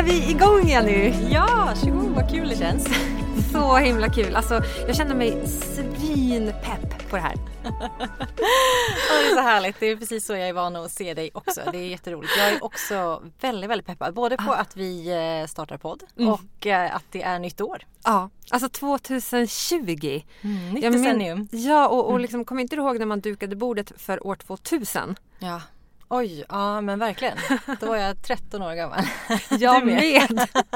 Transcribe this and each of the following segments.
är vi igång igen nu. Ja, tjoho vad kul det känns. Så himla kul. Alltså, jag känner mig svinpepp på det här. Det är så härligt. Det är precis så jag är van att se dig också. Det är jätteroligt. Jag är också väldigt, väldigt peppad. Både på att vi eh, startar podd och eh, att det är nytt år. Ja, alltså 2020. Mm, nytt decennium. Ja, och, och liksom, kommer inte du ihåg när man dukade bordet för år 2000? Ja. Oj, ja men verkligen. Då var jag 13 år gammal. Jag Du med. med.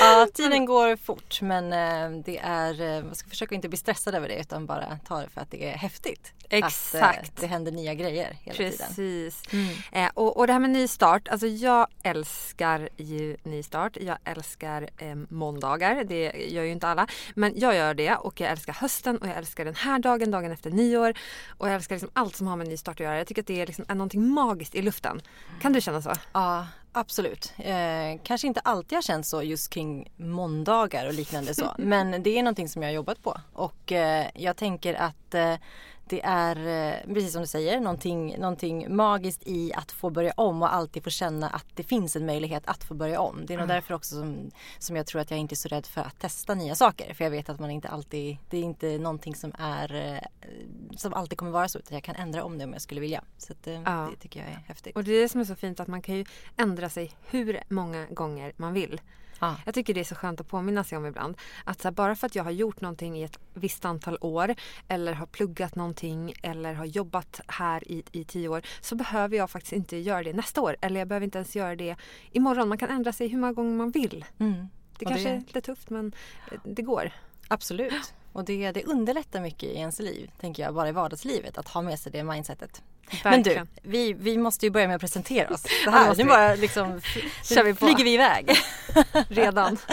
Ja, tiden går fort men eh, det är, eh, man ska försöka inte bli stressad över det utan bara ta det för att det är häftigt. Att eh, Exakt. det händer nya grejer hela tiden. Precis. Mm. Och, och det här med nystart, alltså jag älskar ju nystart. Jag älskar eh, måndagar, det gör ju inte alla. Men jag gör det och jag älskar hösten och jag älskar den här dagen, dagen efter nyår. Och jag älskar liksom allt som har med nystart att göra. Jag tycker att det är, liksom, är någonting magiskt i luften. Kan du känna så? Ja, absolut. Eh, kanske inte alltid har känt så just kring måndagar och liknande så. Men det är någonting som jag har jobbat på. Och eh, jag tänker att eh, det är, eh, precis som du säger, någonting, någonting magiskt i att få börja om och alltid få känna att det finns en möjlighet att få börja om. Det är nog därför också som, som jag tror att jag inte är så rädd för att testa nya saker. För jag vet att man inte alltid, det är inte någonting som är, eh, som alltid kommer vara så utan jag kan ändra om det om jag skulle vilja. Så att, eh, Ja. det tycker jag är häftigt. Och det är det som är så fint att man kan ju ändra sig hur många gånger man vill. Ja. Jag tycker det är så skönt att påminna sig om ibland. Att här, bara för att jag har gjort någonting i ett visst antal år eller har pluggat någonting eller har jobbat här i, i tio år så behöver jag faktiskt inte göra det nästa år. Eller jag behöver inte ens göra det imorgon. Man kan ändra sig hur många gånger man vill. Mm. Det Och kanske det- är lite tufft men eh, det går. Absolut. Och det, det underlättar mycket i ens liv, tänker jag, bara i vardagslivet, att ha med sig det mindsetet. Men du, Verkligen. vi, vi måste ju börja med att presentera oss. Det Ja, här, måste nu vi. bara liksom Kör vi på. flyger vi iväg. Redan.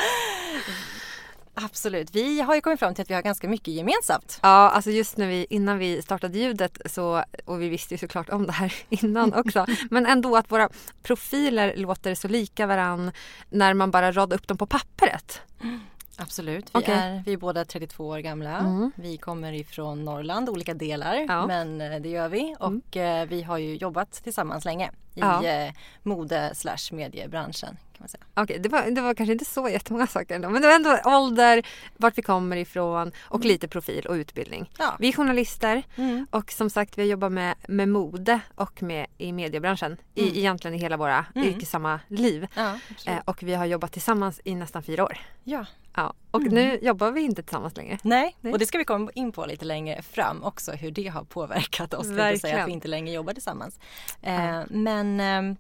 Absolut. Vi har ju kommit fram till att vi har ganska mycket gemensamt. Ja, alltså just när vi, innan vi startade ljudet så, och vi visste ju såklart om det här innan också, men ändå att våra profiler låter så lika varann när man bara radar upp dem på pappret. Absolut. Vi, Okej. är, vi är båda 32 år gamla. Mm. Vi kommer ifrån Norrland, olika delar. Ja. Men eh, det gör vi. Och eh, vi har ju jobbat tillsammans länge i Ja. eh, mode slash mediebranschen. Kan man säga. Okej, det, var, det var kanske inte så jättemånga saker ändå, men det var ändå ålder, vart vi kommer ifrån och lite profil och utbildning. Ja. Vi är journalister Mm. och som sagt vi jobbar med, med mode och med, i mediebranschen i, egentligen i hela våra Mm. yrkessamma liv. Ja. Eh, och vi har jobbat tillsammans i nästan fyra år. ja. Ja, och nu jobbar vi inte tillsammans längre. Nej, Nej. och det ska vi komma in på lite längre fram också hur det har påverkat oss. Verkligen. Säga att vi inte längre jobbar tillsammans. Eh, men eh,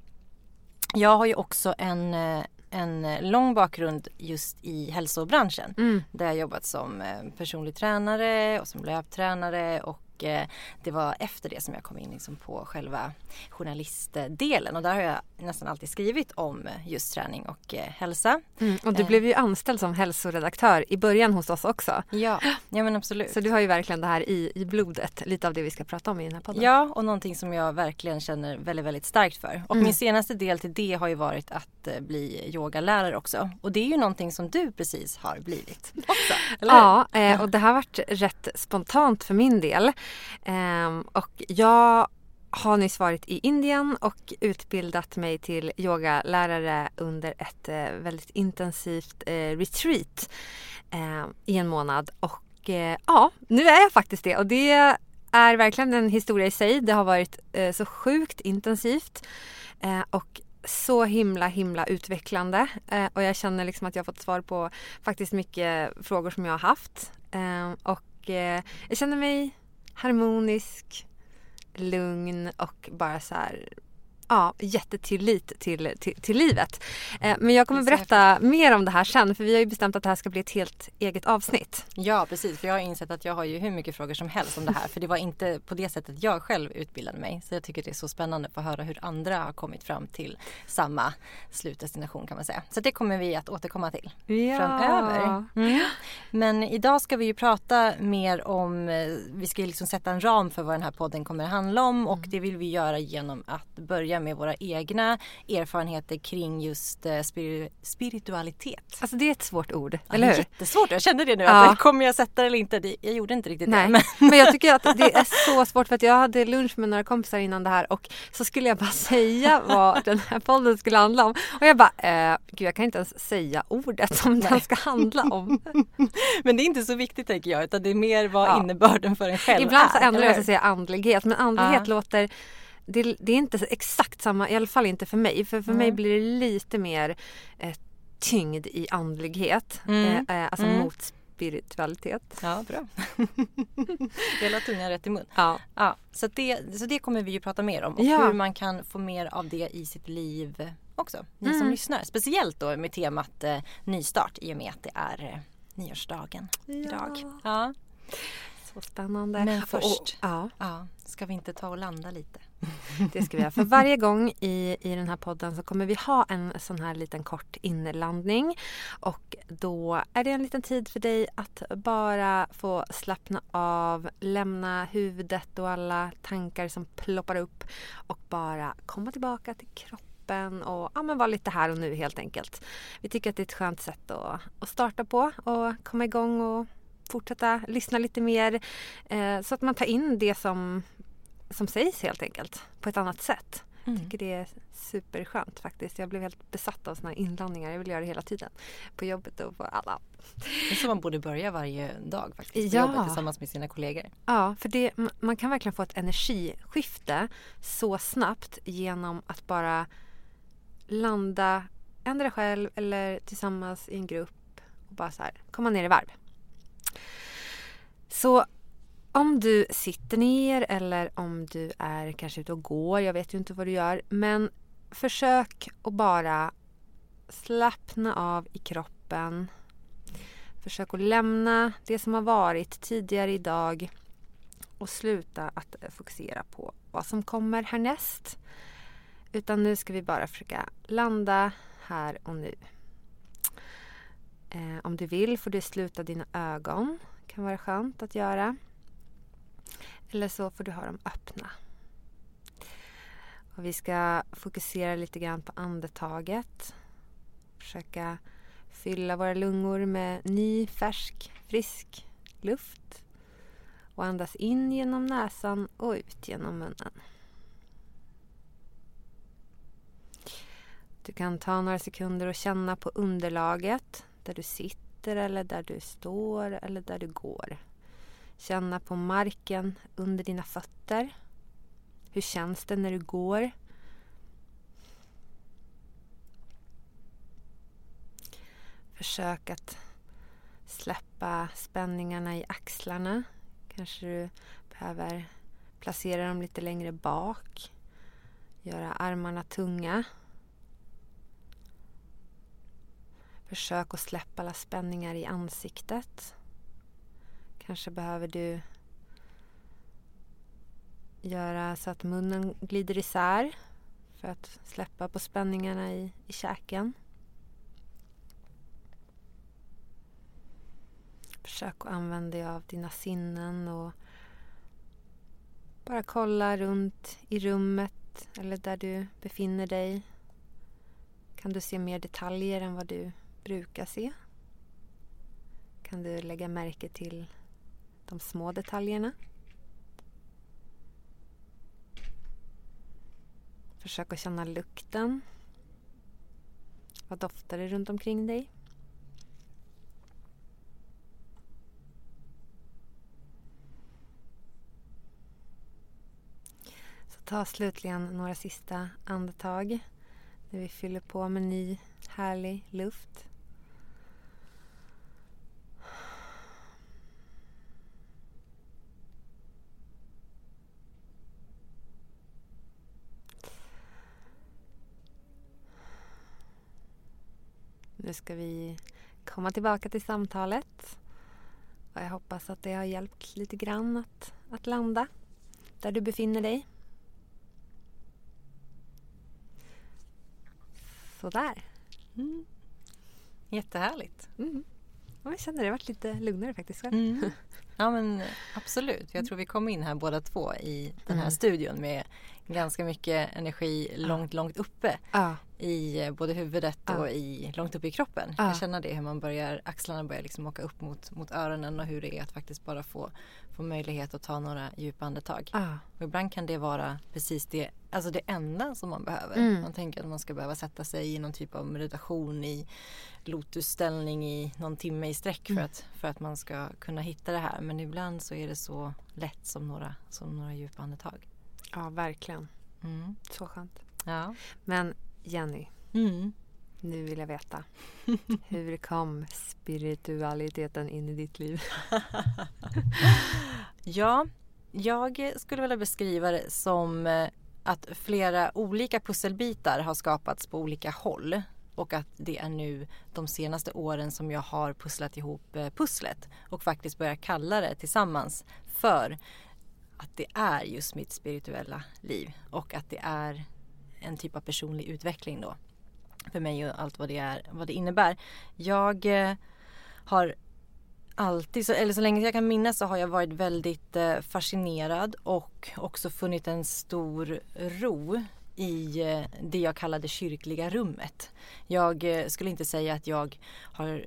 jag har ju också en, eh, en lång bakgrund just i hälsobranschen. Mm. Där jag jobbat som eh, personlig tränare och som löptränare och eh, det var efter det som jag kom in liksom på själva journalistdelen och där har jag nästan alltid skrivit om just träning och eh, hälsa. Mm, och du Eh. blev ju anställd som hälsoredaktör i början hos oss också. Ja, ja men absolut. Så du har ju verkligen det här i, i blodet, lite av det vi ska prata om i den här podden. Ja, och någonting som jag verkligen känner väldigt, väldigt starkt för. Och Mm. min senaste del till det har ju varit att bli yogalärare också. Och det är ju någonting som du precis har blivit också. Ja, och det har varit rätt spontant för min del. Ehm, och jag har nyss varit i Indien och utbildat mig till yogalärare under ett eh, väldigt intensivt eh, retreat ehm, i en månad. Och eh, ja, nu är jag faktiskt det och det är verkligen en historia i sig. Det har varit så sjukt intensivt och så himla himla utvecklande eh, och jag känner liksom att jag har fått svar på faktiskt mycket frågor som jag har haft. Eh, och eh, jag känner mig harmonisk, lugn och bara så här ja, jättetillit till, till, till livet. Eh, men jag kommer berätta mer om det här sen för vi har ju bestämt att det här ska bli ett helt eget avsnitt. Ja precis, för jag har insett att jag har ju hur mycket frågor som helst om det här för det var inte på det sättet jag själv utbildade mig. Så jag tycker det är så spännande att få höra hur andra har kommit fram till samma slutdestination kan man säga. Så det kommer vi att återkomma till ja. framöver. Mm. Men idag ska vi ju prata mer om, eh, vi ska liksom sätta en ram för vad den här podden kommer att handla om och mm. det vill vi göra genom att börja med våra egna erfarenheter kring just eh, spiritualitet. Alltså det är ett svårt ord, ja, eller hur? Jättesvårt, jag kände det nu. Ja. Att, kommer jag sätta det eller inte? Jag gjorde inte riktigt Nej. det. Men... men jag tycker att det är så svårt för att jag hade lunch med några kompisar innan det här och så skulle jag bara säga vad den här podden skulle handla om. Och jag bara, eh, gud jag kan inte ens säga ordet som Nej. den ska handla om. men det är inte så viktigt tänker jag utan det är mer vad ja. innebörden för en själv Ibland så ändrar jag sig och säger andlighet men andlighet ja. låter det, det, är inte exakt samma, i alla fall inte för mig. För för mm. mig blir det lite mer eh, tyngd i andlighet. Mm. Eh, eh alltså mm. mot spiritualitet. Ja, bra. Hela tungan rätt i mun. Ja. ja så, det, så det kommer vi ju prata mer om och ja. hur man kan få mer av det i sitt liv också. Ni mm. som lyssnar. Speciellt då med temat eh, nystart i och med att det är eh, nyårsdagen ja. idag. Ja. Så spännande. Men först, och, och. Ja, ska vi inte ta och landa lite? Det ska vi göra. För varje gång i, i den här podden så kommer vi ha en sån här liten kort inlandning. Och då är det en liten tid för dig att bara få slappna av, lämna huvudet och alla tankar som ploppar upp och bara komma tillbaka till kroppen och ja, men vara lite här och nu helt enkelt. Vi tycker att det är ett skönt sätt att, att starta på och komma igång och fortsätta lyssna lite mer eh, så att man tar in det som som sägs helt enkelt på ett annat sätt. Mm. Jag tycker det är superskönt faktiskt. Jag blev helt besatt av såna här inlandningar. Jag vill göra det hela tiden. På jobbet och på alla. Det är så man borde börja varje dag faktiskt. På ja. jobbet tillsammans med sina kollegor. Ja, för det, man kan verkligen få ett energiskifte så snabbt genom att bara landa ändra själv eller tillsammans i en grupp och bara så här komma ner i varv. Så om du sitter ner eller om du är kanske ute och går, jag vet ju inte vad du gör, men försök att bara slappna av i kroppen. Försök att lämna det som har varit tidigare idag och sluta att fokusera på vad som kommer härnäst. Utan nu ska vi bara försöka landa här och nu. Eh, om du vill får du sluta dina ögon. Det kan vara skönt att göra. Eller så får du ha dem öppna. Och vi ska fokusera lite grann på andetaget. Försöka fylla våra lungor med ny, färsk, frisk luft. Och andas in genom näsan och ut genom munnen. Du kan ta några sekunder och känna på underlaget där du sitter eller där du står eller där du går. Känna på marken under dina fötter. Hur känns det när du går? Försök att släppa spänningarna i axlarna. Kanske du behöver placera dem lite längre bak. Göra armarna tunga. Försök att släppa alla spänningar i ansiktet. Kanske behöver du göra så att munnen glider isär för att släppa på spänningarna i, i käken. Försök att använda dig av dina sinnen och bara kolla runt i rummet eller där du befinner dig. Kan du se mer detaljer än vad du brukar se? Kan du lägga märke till de små detaljerna. Försök att känna lukten. Vad doftar det runt omkring dig? Så ta slutligen några sista andetag när vi fyller på med ny härlig luft. Nu ska vi komma tillbaka till samtalet. Och jag hoppas att det har hjälpt lite grann att, att landa där du befinner dig. Sådär. Mm. Jättehärligt. Mm. jag känner det varit lite lugnare faktiskt. Mm. Ja men absolut. Jag tror vi kom in här båda två i den här mm. studion med ganska mycket energi långt, långt uppe. Ja. I eh, både huvudet ja. och i, långt uppe i kroppen. Ja. Jag känner det hur man börjar, axlarna börjar liksom åka upp mot, mot öronen och hur det är att faktiskt bara få, få möjlighet att ta några djupa andetag. Ja. Och ibland kan det vara precis det, alltså det enda som man behöver. Mm. Man tänker att man ska behöva sätta sig i någon typ av meditation i lotusställning i någon timme i sträck för, mm. att, för att man ska kunna hitta det här. Men ibland så är det så lätt som några, som några djupa andetag. Ja, verkligen. Mm. Så skönt. Ja. Men Jenny, mm. nu vill jag veta. Hur kom spiritualiteten in i ditt liv? ja, jag skulle vilja beskriva det som eh, att flera olika pusselbitar har skapats på olika håll och att det är nu de senaste åren som jag har pusslat ihop eh, pusslet och faktiskt börjat kalla det tillsammans för att det är just mitt spirituella liv och att det är en typ av personlig utveckling då för mig och allt vad det, är, vad det innebär. Jag eh, har alltid, eller så länge jag kan minnas så har jag varit väldigt eh, fascinerad och också funnit en stor ro i eh, det jag kallade kyrkliga rummet. Jag skulle inte säga att jag har,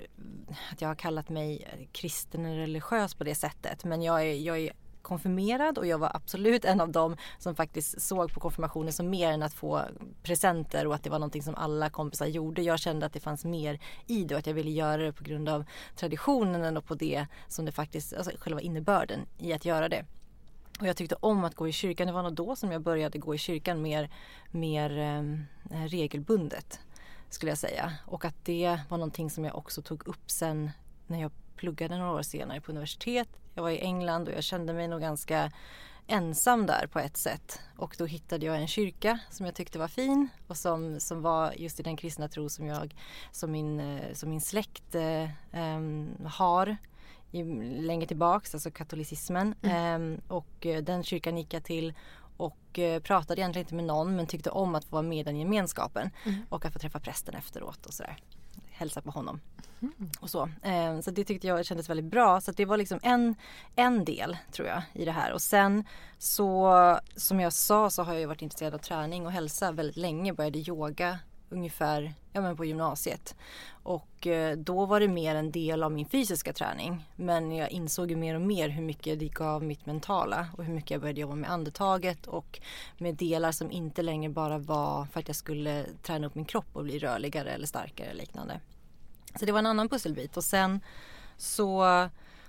att jag har kallat mig kristen eller religiös på det sättet men jag är, jag är konfirmerad och jag var absolut en av dem som faktiskt såg på konfirmationen som mer än att få presenter och att det var någonting som alla kompisar gjorde. Jag kände att det fanns mer i det och att jag ville göra det på grund av traditionen och på det som det faktiskt, alltså själva innebörden i att göra det. Och jag tyckte om att gå i kyrkan. Det var nog då som jag började gå i kyrkan mer, mer eh, regelbundet skulle jag säga. Och att det var någonting som jag också tog upp sen när jag pluggade några år senare på universitet. Jag var i England och jag kände mig nog ganska ensam där på ett sätt. Och då hittade jag en kyrka som jag tyckte var fin och som, som var just i den kristna tro som jag, som min, eh, som min släkt eh, har i, längre tillbaks, alltså katolicismen. Mm. Eh, och den kyrkan gick jag till och eh, pratade egentligen inte med någon men tyckte om att få vara med i den gemenskapen mm. och att få träffa prästen efteråt och sådär. Hälsa på honom. Mm. Och så. Eh, så det tyckte jag kändes väldigt bra. Så det var liksom en, en del tror jag i det här. Och sen så som jag sa så har jag varit intresserad av träning och hälsa väldigt länge. Började yoga ungefär ja, men på gymnasiet. Och eh, då var det mer en del av min fysiska träning. Men jag insåg ju mer och mer hur mycket det gav mitt mentala och hur mycket jag började jobba med andetaget och med delar som inte längre bara var för att jag skulle träna upp min kropp och bli rörligare eller starkare eller liknande. Så det var en annan pusselbit och sen så,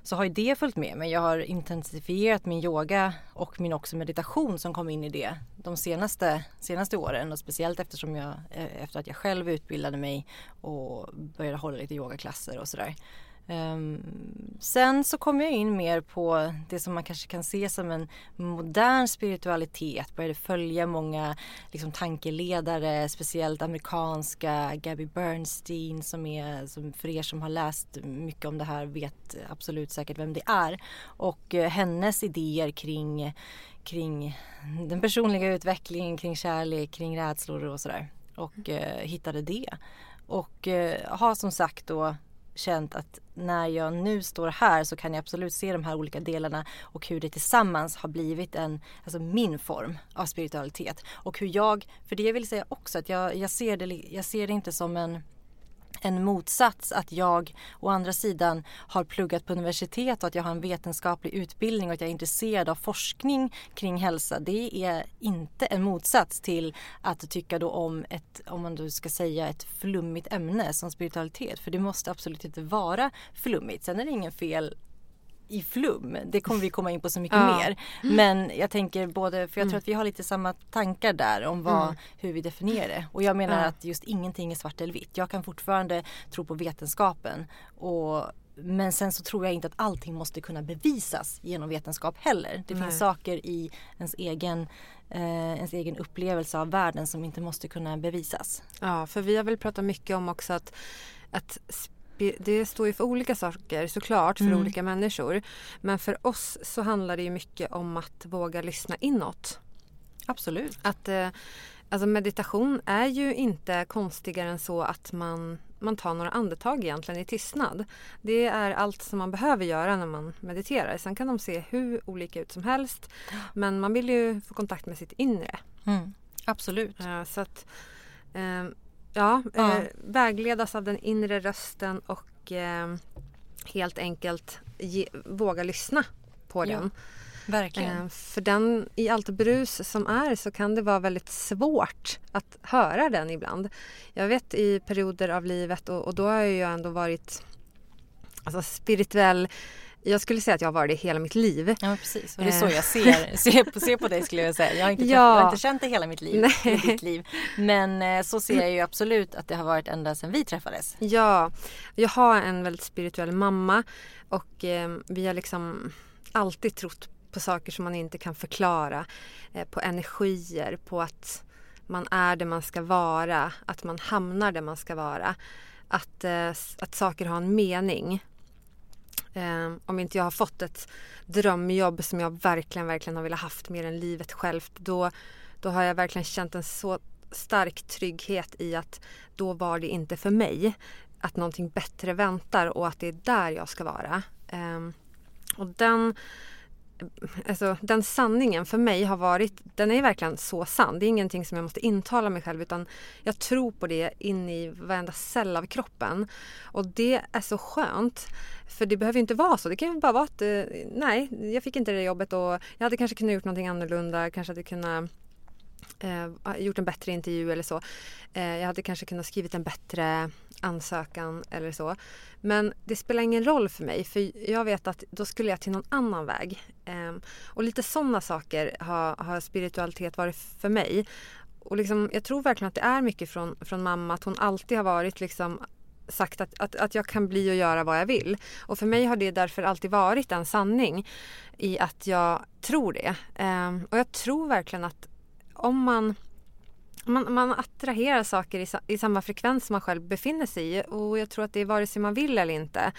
så har ju det följt med mig. Jag har intensifierat min yoga och min också meditation som kom in i det de senaste, senaste åren och speciellt eftersom jag eh, efter att jag själv utbildade mig och började hålla lite yogaklasser och sådär. Ehm, sen så kom jag in mer på det som man kanske kan se som en modern spiritualitet. Började följa många liksom, tankeledare, speciellt amerikanska, Gabby Bernstein som är, som för er som har läst mycket om det här vet absolut säkert vem det är. Och eh, hennes idéer kring, kring den personliga utvecklingen, kring kärlek, kring rädslor och sådär. Och uh, hittade det. Och eh, har som sagt då känt att när jag nu står här så kan jag absolut se de här olika delarna och hur det tillsammans har blivit en, alltså min form av spiritualitet. Och hur jag, för det jag vill säga också att jag, jag, ser, det, jag ser det inte som en en motsats att jag å andra sidan har pluggat på universitet och att jag har en vetenskaplig utbildning och att jag är intresserad av forskning kring hälsa. Det är inte en motsats till att tycka då om ett, om man då ska säga ett flummigt ämne som spiritualitet. För det måste absolut inte vara flummigt. Sen är det ingen fel i flum. Det kommer vi komma in på så mycket ja. mer. Men jag tänker både, för jag tror mm. att vi har lite samma tankar där om vad, mm. hur vi definierar det. Och jag menar ja. att just ingenting är svart eller vitt. Jag kan fortfarande tro på vetenskapen. Och, men sen så tror jag inte att allting måste kunna bevisas genom vetenskap heller. Det Nej. finns saker i ens egen eh, ens egen upplevelse av världen som inte måste kunna bevisas. Ja, för vi har väl pratat mycket om också att att det står ju för olika saker såklart för mm. olika människor. Men för oss så handlar det ju mycket om att våga lyssna inåt. Absolut. Att, eh, alltså meditation är ju inte konstigare än så att man, man tar några andetag egentligen i tystnad. Det är allt som man behöver göra när man mediterar. Sen kan de se hur olika ut som helst. Men man vill ju få kontakt med sitt inre. Mm. Absolut. Så att, eh, ja, ja. Eh, vägledas av den inre rösten och eh, helt enkelt ge, våga lyssna på ja. den. Verkligen. Eh, för den, i allt brus som är så kan det vara väldigt svårt att höra den ibland. Jag vet i perioder av livet och, och då har jag ju ändå varit alltså, spirituell jag skulle säga att jag har varit det hela mitt liv. Ja precis och det är så jag ser, ser, på, ser på dig skulle jag säga. Jag har, inte, ja. jag har inte känt det hela mitt liv, ditt liv. Men eh, så ser jag ju absolut att det har varit ända sedan vi träffades. Ja, jag har en väldigt spirituell mamma och eh, vi har liksom alltid trott på saker som man inte kan förklara. Eh, på energier, på att man är det man ska vara, att man hamnar där man ska vara. Att, eh, att saker har en mening. Eh, om inte jag har fått ett drömjobb som jag verkligen, verkligen har velat haft mer än livet självt, då, då har jag verkligen känt en så stark trygghet i att då var det inte för mig. Att någonting bättre väntar och att det är där jag ska vara. Eh, och den alltså, den sanningen för mig har varit, den är verkligen så sann. Det är ingenting som jag måste intala mig själv utan jag tror på det in i varenda cell av kroppen. Och det är så skönt. För det behöver inte vara så. Det kan ju bara vara att eh, nej, jag fick inte det jobbet och jag hade kanske kunnat gjort någonting annorlunda. Kanske hade kunnat eh, gjort en bättre intervju eller så. Eh, jag hade kanske kunnat skrivit en bättre ansökan eller så. Men det spelar ingen roll för mig för jag vet att då skulle jag till någon annan väg. Ehm, och lite sådana saker har, har spiritualitet varit för mig. Och liksom, jag tror verkligen att det är mycket från, från mamma att hon alltid har varit liksom sagt att, att, att jag kan bli och göra vad jag vill. Och för mig har det därför alltid varit en sanning i att jag tror det. Ehm, och jag tror verkligen att om man man, man attraherar saker i, i, samma frekvens som man själv befinner sig i och jag tror att det är vare sig man vill eller inte.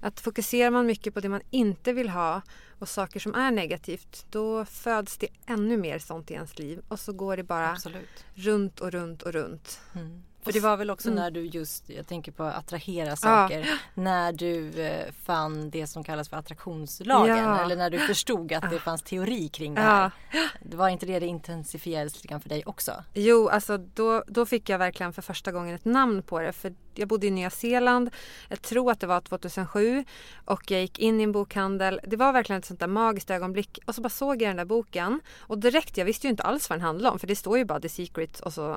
Att fokuserar man mycket på det man inte vill ha och saker som är negativt då föds det ännu mer sånt i ens liv och så går det bara Absolut. runt och runt och runt. Mm. För det var väl också mm. när du just, jag tänker på attrahera saker, ja. när du eh, fann det som kallas för attraktionslagen ja. eller när du förstod att det fanns teori kring det här. Ja. Det var inte det det intensifierades lite grann för dig också? Jo, alltså då, då fick jag verkligen för första gången ett namn på det. För jag bodde i Nya Zeeland, jag tror att det var 2007 och jag gick in i en bokhandel. Det var verkligen ett sånt där magiskt ögonblick och så bara såg jag den där boken och direkt, jag visste ju inte alls vad den handlade om för det står ju bara The Secret och så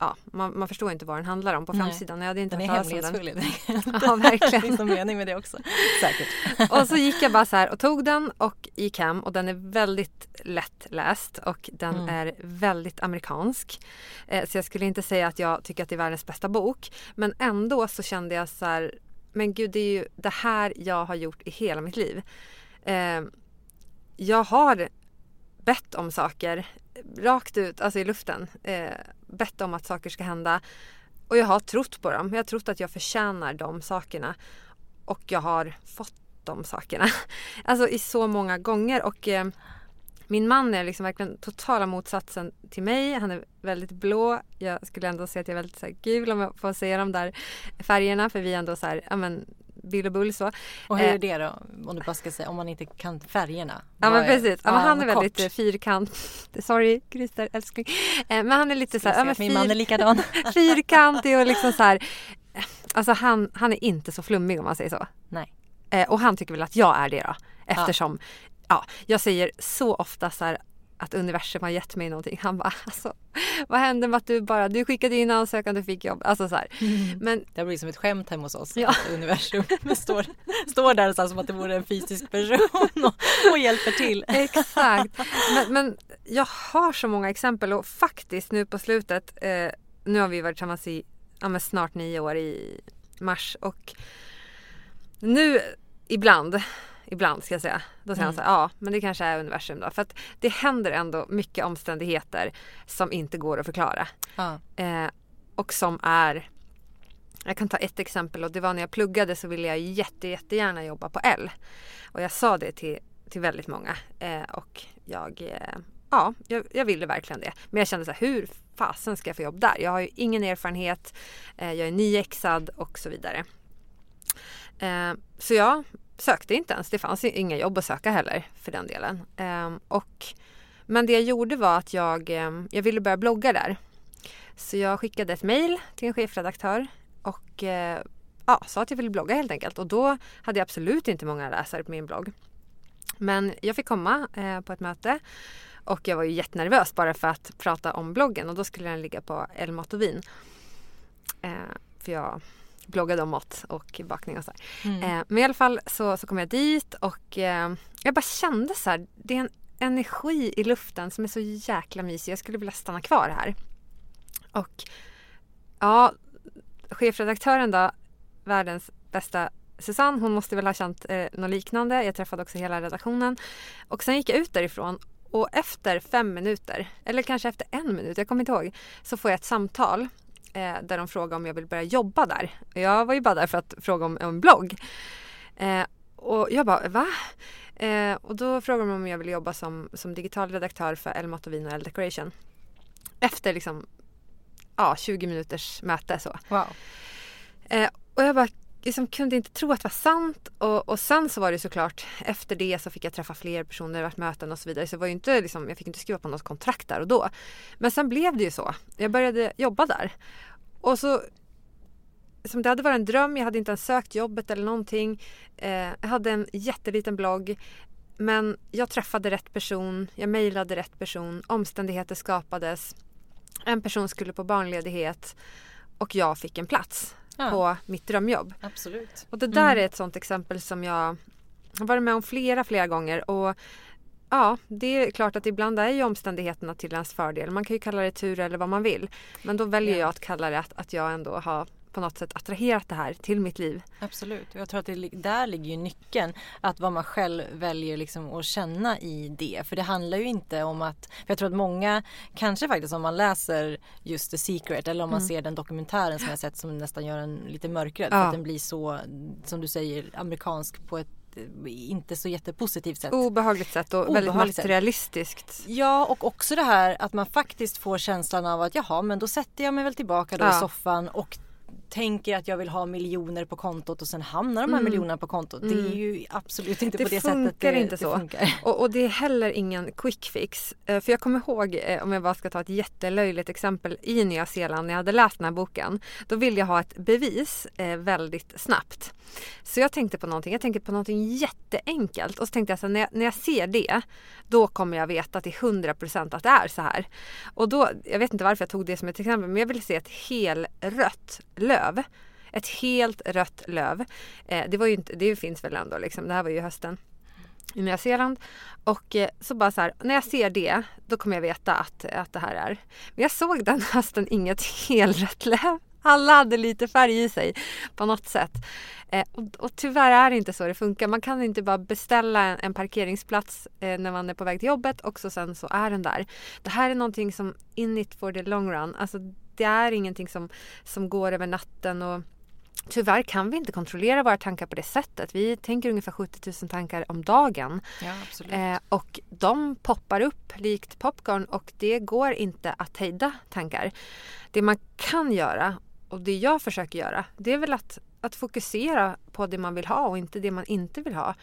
ja, man, man förstår inte vad den handlar om på framsidan. Jag hade inte den är hemlighetsfull Ja, verkligen. det finns någon mening med det också. Säkert. och så gick jag bara så här och tog den och gick hem och den är väldigt lättläst och den mm. är väldigt amerikansk. Eh, så jag skulle inte säga att jag tycker att det är världens bästa bok. Men ändå så kände jag så här, men gud det är ju det här jag har gjort i hela mitt liv. Eh, jag har bett om saker rakt ut, alltså i luften. Eh, bett om att saker ska hända. Och jag har trott på dem. Jag har trott att jag förtjänar de sakerna. Och jag har fått de sakerna. Alltså i så många gånger. Och eh, min man är liksom verkligen totala motsatsen till mig. Han är väldigt blå. Jag skulle ändå säga att jag är väldigt så här, gul om jag får säga de där färgerna. För vi är ändå så här, ja men Bill och Bull så. Och hur är eh, det då? Om du bara ska säga, om man inte kan färgerna? Ja men precis. Ja, men han är väldigt kort. fyrkant. Sorry Christer älskling. Eh, men han är lite så här. Ja, min man är likadan. fyrkantig och liksom så här. Alltså han, han är inte så flummig om man säger så. Nej. Eh, och han tycker väl att jag är det då. Eftersom, ja, ja jag säger så ofta så här att universum har gett mig någonting. Han bara, alltså, vad hände med att du bara, du skickade in ansökan, du fick jobb. Alltså så mm. Men, det blir som ett skämt hemma hos oss. Ja. Att universum står, står där så som att det vore en fysisk person och, och hjälper till. Exakt. Men, men, jag har så många exempel och faktiskt nu på slutet, eh, nu har vi varit tillsammans i ja, snart nio år i mars och nu ibland ibland ska jag säga. Då säger mm. han så här, ja men det kanske är universum då. För att det händer ändå mycket omständigheter som inte går att förklara. Ja. Eh, och som är Jag kan ta ett exempel och det var när jag pluggade så ville jag jätte, jättegärna jobba på L. Och jag sa det till, till väldigt många eh, och jag, eh, ja, jag, jag, ville verkligen det. Men jag kände så här, hur fasen ska jag få jobb där? Jag har ju ingen erfarenhet, eh, jag är nyexad och så vidare. Eh, så jag sökte inte ens, det fanns inga jobb att söka heller för den delen. Eh, och, men det jag gjorde var att jag, eh, jag ville börja blogga där. Så jag skickade ett mejl till en chefredaktör och eh, ja, sa att jag ville blogga helt enkelt. Och då hade jag absolut inte många läsare på min blogg. Men jag fick komma eh, på ett möte och jag var ju jättenervös bara för att prata om bloggen och då skulle den ligga på Elmat och Vin. Eh, för jag bloggade om mat och bakning och så mm. eh, men i alla fall så, så kom jag dit och eh, jag bara kände så här, det är en energi i luften som är så jäkla mysig. Jag skulle vilja stanna kvar här. Och ja, chefredaktören då, världens bästa Susanne, hon måste väl ha känt eh, något liknande. Jag träffade också hela redaktionen. Och sen gick jag ut därifrån och efter fem minuter, eller kanske efter en minut, jag kommer inte ihåg, så får jag ett samtal eh, där de frågar om jag vill börja jobba där. Jag var ju bara där för att fråga om, en blogg. Eh, och jag bara, va? Eh, och då frågade de om jag vill jobba som, som digital redaktör för El Mat och Vin och El Decoration. Efter liksom ja, 20 minuters möte så. Wow. Eh, och jag bara liksom kunde inte tro att det var sant. Och, och sen så var det såklart efter det så fick jag träffa fler personer, varit möten och så vidare. Så det var inte liksom, jag fick inte skriva på något kontrakt där och då. Men sen blev det ju så. Jag började jobba där. Och så som det hade varit en dröm, jag hade inte ens sökt jobbet eller någonting. Eh, jag hade en jätteliten blogg. Men jag träffade rätt person, jag mejlade rätt person, omständigheter skapades. En person skulle på barnledighet och jag fick en plats ja. på mitt drömjobb. Absolut. Och det där mm. är ett sånt exempel som jag har varit med om flera, flera gånger. Och Ja, det är klart att ibland är ju omständigheterna till ens fördel. Man kan ju kalla det tur eller vad man vill. Men då väljer ja. jag att kalla det att, att jag ändå har på något sätt attraherat det här till mitt liv. Absolut, jag tror att det, där ligger ju nyckeln. Att vad man själv väljer liksom att känna i det. För det handlar ju inte om att, för jag tror att många, kanske faktiskt om man läser just The Secret eller om man mm. ser den dokumentären som jag sett som nästan gör en lite mörkrädd. Ja. För att den blir så, som du säger, amerikansk på ett inte så jättepositivt sätt. Obehagligt sätt och Obehagligt väldigt materialistiskt. Sätt. Ja och också det här att man faktiskt får känslan av att jaha men då sätter jag mig väl tillbaka då ja. i soffan och tänker att jag vill ha miljoner på kontot och sen hamnar de här mm. miljonerna på kontot. Mm. Det är mm. ju absolut inte det på det sättet det, inte så. funkar. Och, och, det är heller ingen quick fix. Eh, för jag kommer ihåg, eh, om jag bara ska ta ett jättelöjligt exempel i Nya Zeeland när jag hade läst den här boken. Då ville jag ha ett bevis eh, väldigt snabbt. Så jag tänkte på någonting, jag tänkte på någonting jätteenkelt och så tänkte jag så här, när, jag, när jag ser det då kommer jag veta till 100% att det är så här. Och då, jag vet inte varför jag tog det som ett exempel men jag ville se ett helrött löv. Ett helt rött löv. Eh, det, var ju inte, det finns väl ändå liksom, det här var ju hösten i Nya Zeeland. Och eh, så bara så här, när jag ser det, då kommer jag veta att, att det här är. Men jag såg den hösten inget helrött löv. Alla hade lite färg i sig på något sätt. Eh, och, och, tyvärr är det inte så det funkar. Man kan inte bara beställa en, en parkeringsplats eh, när man är på väg till jobbet och så sen så är den där. Det här är någonting som in it for the long run. Alltså det är ingenting som, som går över natten och Tyvärr kan vi inte kontrollera våra tankar på det sättet. Vi tänker ungefär 70 000 tankar om dagen. Ja, eh, och de poppar upp likt popcorn och det går inte att hejda tankar. Det man kan göra och det jag försöker göra det är väl att, att fokusera på det man vill ha och inte det man inte vill ha.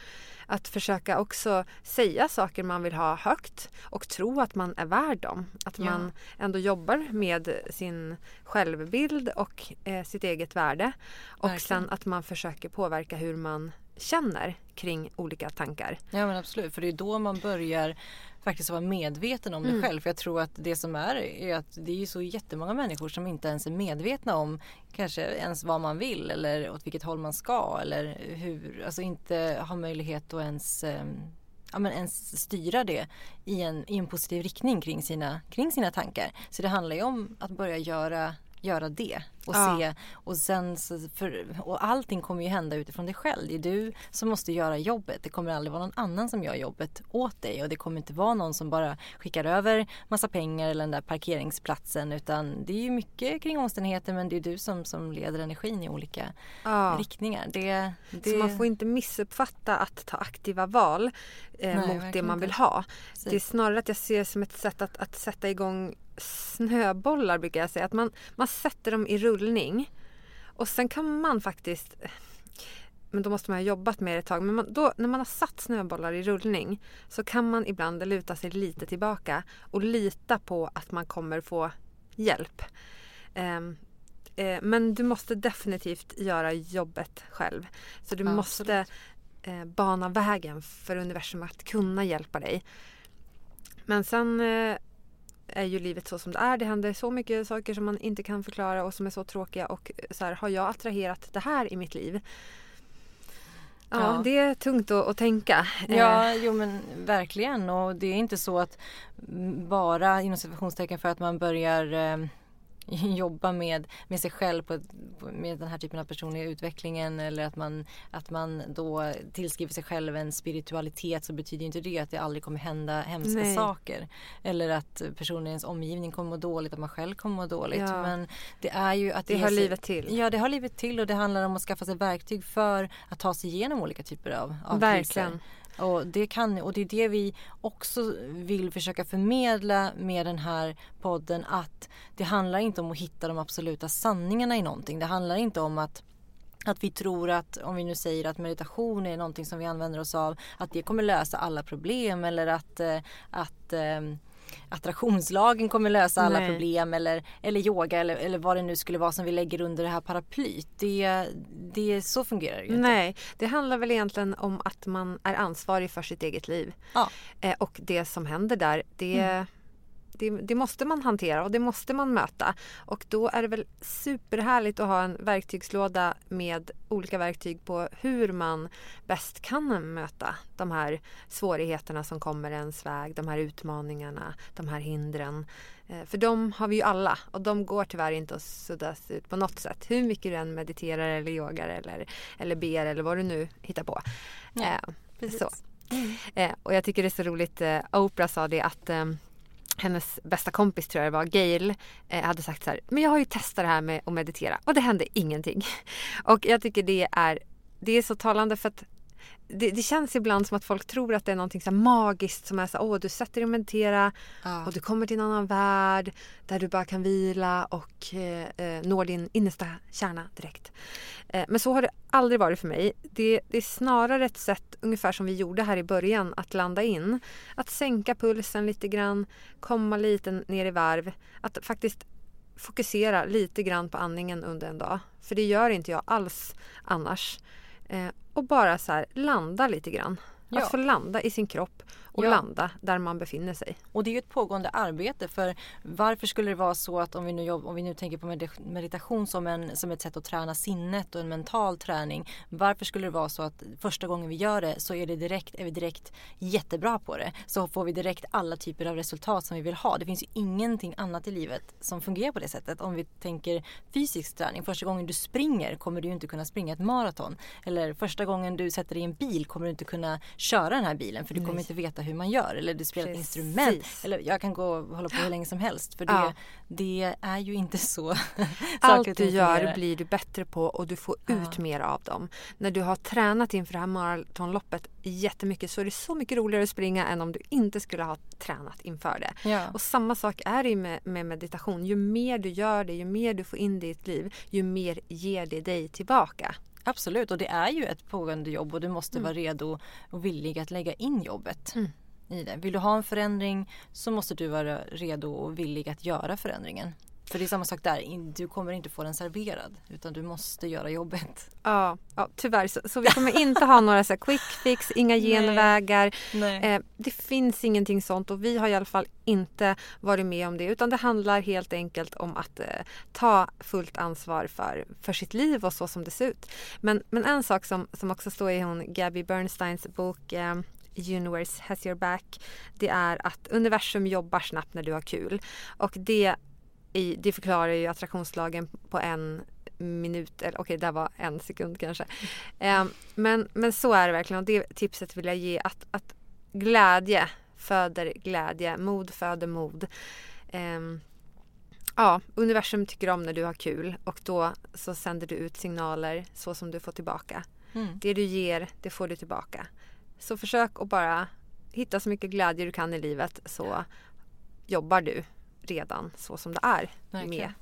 Att försöka också säga saker man vill ha högt och tro att man är värd dem. Att ja. man ändå jobbar med sin självbild och eh, sitt eget värde. Och Verkligen. sen att man försöker påverka hur man känner kring olika tankar. Ja men absolut, för det är då man börjar faktiskt vara medveten om mm. det själv. För jag tror att det som är är att det är ju så jättemånga människor som inte ens är medvetna om kanske ens vad man vill eller åt vilket håll man ska eller hur, alltså inte har möjlighet att ens ehm, ja, men ens styra det i en, i en positiv riktning kring sina, kring sina tankar. Så det handlar ju om att börja göra göra det och Ja. se och sen så för, och allting kommer ju hända utifrån dig själv. Det är du som måste göra jobbet. Det kommer aldrig vara någon annan som gör jobbet åt dig och det kommer inte vara någon som bara skickar över massa pengar eller den där parkeringsplatsen utan det är ju mycket kring omständigheter men det är du som, som leder energin i olika Ja. riktningar. Det, det, Så man får inte missuppfatta att ta aktiva val eh, Nej, mot det man vill inte. ha. Precis. Det är snarare att jag ser det som ett sätt att, att sätta igång snöbollar brukar jag säga. Att man, man sätter dem i rullning och sen kan man faktiskt men då måste man ha jobbat med det ett tag. Men man, då, när man har satt snöbollar i rullning så kan man ibland luta sig lite tillbaka och lita på att man kommer få hjälp. Ehm, eh, men du måste definitivt göra jobbet själv. Så du Ja, måste eh, bana vägen för universum att kunna hjälpa dig. Men sen eh, är ju livet så som det är. Det händer så mycket saker som man inte kan förklara och som är så tråkiga. Och så här, har jag attraherat det här i mitt liv? Ja, Ja. det är tungt att, att tänka. Eh, Ja, jo men verkligen och det är inte så att bara inom situationstecken för att man börjar eh, jobba med, med sig själv på, med den här typen av personliga utvecklingen eller att man, att man då tillskriver sig själv en spiritualitet så betyder inte det att det aldrig kommer hända hemska Nej. saker. Eller att personen i ens omgivning kommer må dåligt, att man själv kommer må dåligt. Ja. Men det är ju att Det ge hör sig- livet till. Ja, det har livet till och det handlar om att skaffa sig verktyg för att ta sig igenom olika typer av, av Verkligen. kriser. Och det, kan, och det är det vi också vill försöka förmedla med den här podden att det handlar inte om att hitta de absoluta sanningarna i någonting. Det handlar inte om att att vi tror att, om vi nu säger att meditation är någonting som vi använder oss av, att det kommer lösa alla problem eller att, eh, att eh, attraktionslagen kommer lösa alla Nej. problem eller, eller yoga eller, eller vad det nu skulle vara som vi lägger under det här paraplyt. Det, det, så fungerar det ju inte. Nej, det handlar väl egentligen om att man är ansvarig för sitt eget liv. Ja. Eh, och det som händer där, det, det, det måste man hantera och det måste man möta. Och då är det väl superhärligt att ha en verktygslåda med olika verktyg på hur man bäst kan möta de här svårigheterna som kommer ens väg, de här utmaningarna, de här hindren. Eh, För de har vi ju alla och de går tyvärr inte att suddas ut på något sätt. Hur mycket du än mediterar eller yogar eller, eller ber eller vad du nu hittar på. Ja, Eh, precis. så. Eh, och jag tycker det är så roligt, eh, Oprah sa det att eh, hennes bästa kompis tror jag det var, Gail, eh, hade sagt så här, men jag har ju testat det här med att meditera och det hände ingenting. Och jag tycker det är, det är så talande för att det, det känns ibland som att folk tror att det är så här magiskt som är så åh du sätter dig och meditera Ja. och du kommer till en annan värld där du bara kan vila och eh, eh, når din innersta kärna direkt. Eh, men så har det aldrig varit för mig. Det, det är snarare ett sätt, ungefär som vi gjorde här i början, att landa in. Att sänka pulsen lite grann, komma lite ner i varv. Att faktiskt fokusera lite grann på andningen under en dag. För det gör inte jag alls annars. Eh, och bara så här landa lite grann. Ja. Att få landa i sin kropp och Ja. landa där man befinner sig. Och det är ju ett pågående arbete för varför skulle det vara så att om vi nu, jobb, om vi nu tänker på medit- meditation som, en, som ett sätt att träna sinnet och en mental träning. Varför skulle det vara så att första gången vi gör det så är, det direkt, är vi direkt jättebra på det. Så får vi direkt alla typer av resultat som vi vill ha. Det finns ju ingenting annat i livet som fungerar på det sättet. Om vi tänker fysisk träning. Första gången du springer kommer du inte kunna springa ett maraton. Eller första gången du sätter dig i en bil kommer du inte kunna köra den här bilen för du kommer inte veta hur man gör. Eller du spelar ett instrument. Eller jag kan gå och hålla på hur länge som helst. För det, Ja. det är ju inte så Allt du gör blir du bättre på och du får Ja. ut mer av dem. När du har tränat inför det här maratonloppet jättemycket så är det så mycket roligare att springa än om du inte skulle ha tränat inför det. Ja. Och samma sak är det med, med meditation. Ju mer du gör det, ju mer du får in det i ditt liv, ju mer ger det dig tillbaka. Absolut och det är ju ett pågående jobb och du måste vara redo och villig att lägga in jobbet. Mm. I det. Vill du ha en förändring så måste du vara redo och villig att göra förändringen. För det är samma sak där, du kommer inte få den serverad utan du måste göra jobbet. Ja, ja tyvärr. Så, så vi kommer inte ha några så quick fix, inga genvägar. Nej. Eh, det finns ingenting sånt och vi har i alla fall inte varit med om det utan det handlar helt enkelt om att eh, ta fullt ansvar för, för sitt liv och så som det ser ut. Men, men en sak som, som också står i hon Gabby Bernsteins bok eh, Universe has your back det är att universum jobbar snabbt när du har kul och det i, det förklarar ju attraktionslagen på en minut, eller okej, okay, det var en sekund kanske. Eh, men, men så är det verkligen och det tipset vill jag ge att, att glädje föder glädje, mod föder mod. Eh, ja, universum tycker om när du har kul och då så sänder du ut signaler så som du får tillbaka. Mm. Det du ger, det får du tillbaka. Så försök att bara hitta så mycket glädje du kan i livet så jobbar du redan så som det är Verkligen. med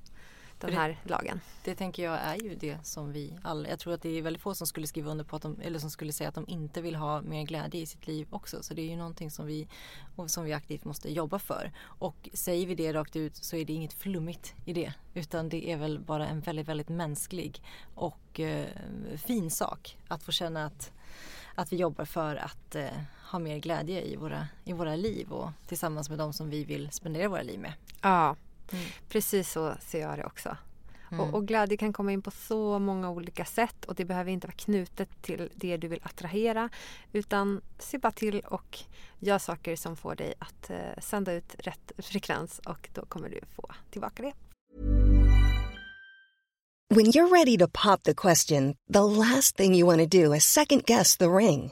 den här det, lagen. Det tänker jag är ju det som vi alla, jag tror att det är väldigt få som skulle skriva under på att de, eller som skulle säga att de inte vill ha mer glädje i sitt liv också. Så det är ju någonting som vi, som vi aktivt måste jobba för. Och säger vi det rakt ut så är det inget flummigt i det. Utan det är väl bara en väldigt, väldigt mänsklig och eh, fin sak att få känna att, att vi jobbar för att eh, ha mer glädje i våra, i våra liv och tillsammans med de som vi vill spendera våra liv med. Ja, mm. precis så ser jag det också. Mm. Och, och, glädje kan komma in på så många olika sätt och det behöver inte vara knutet till det du vill attrahera utan se bara till och gör saker som får dig att eh, sända ut rätt frekvens och då kommer du få tillbaka det. When you're ready to pop the question, the last thing you want to do is second guess the ring.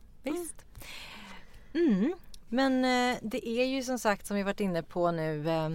visst. Mm. Men eh, det är ju som sagt som vi varit inne på nu eh,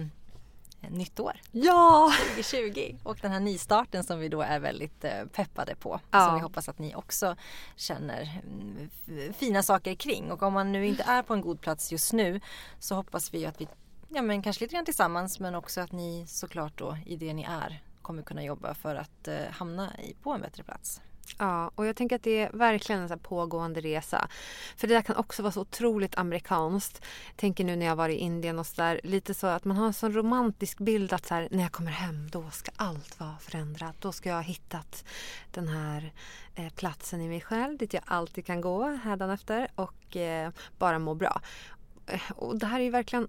nytt år. Ja! 2020 och den här nystarten som vi då är väldigt eh, peppade på. Ja. Som vi hoppas att ni också känner mm, fina saker kring. Och om man nu inte är på en god plats just nu så hoppas vi att vi, ja men kanske lite grann tillsammans men också att ni såklart då i det ni är kommer kunna jobba för att hamna i, på en bättre plats. Ja, och jag tänker att det är verkligen en så pågående resa. För det där kan också vara så otroligt amerikanskt. Jag tänker nu när jag var i Indien och sådär, lite så att man har en sån romantisk bild att så här, när jag kommer hem då ska allt vara förändrat. Då ska jag ha hittat den här eh, platsen i mig själv dit jag alltid kan gå hädanefter och eh, bara må bra. Eh, och det här är ju verkligen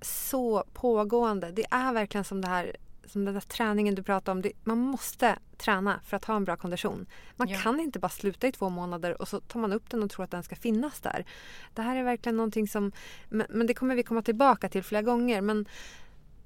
så pågående. Det är verkligen som det här som den där träningen du pratade om. Det, man måste träna för att ha en bra kondition. Man ja. kan inte bara sluta i två månader och så tar man upp den och tror att den ska finnas där. Det här är verkligen någonting som, men, men det kommer vi komma tillbaka till flera gånger. Men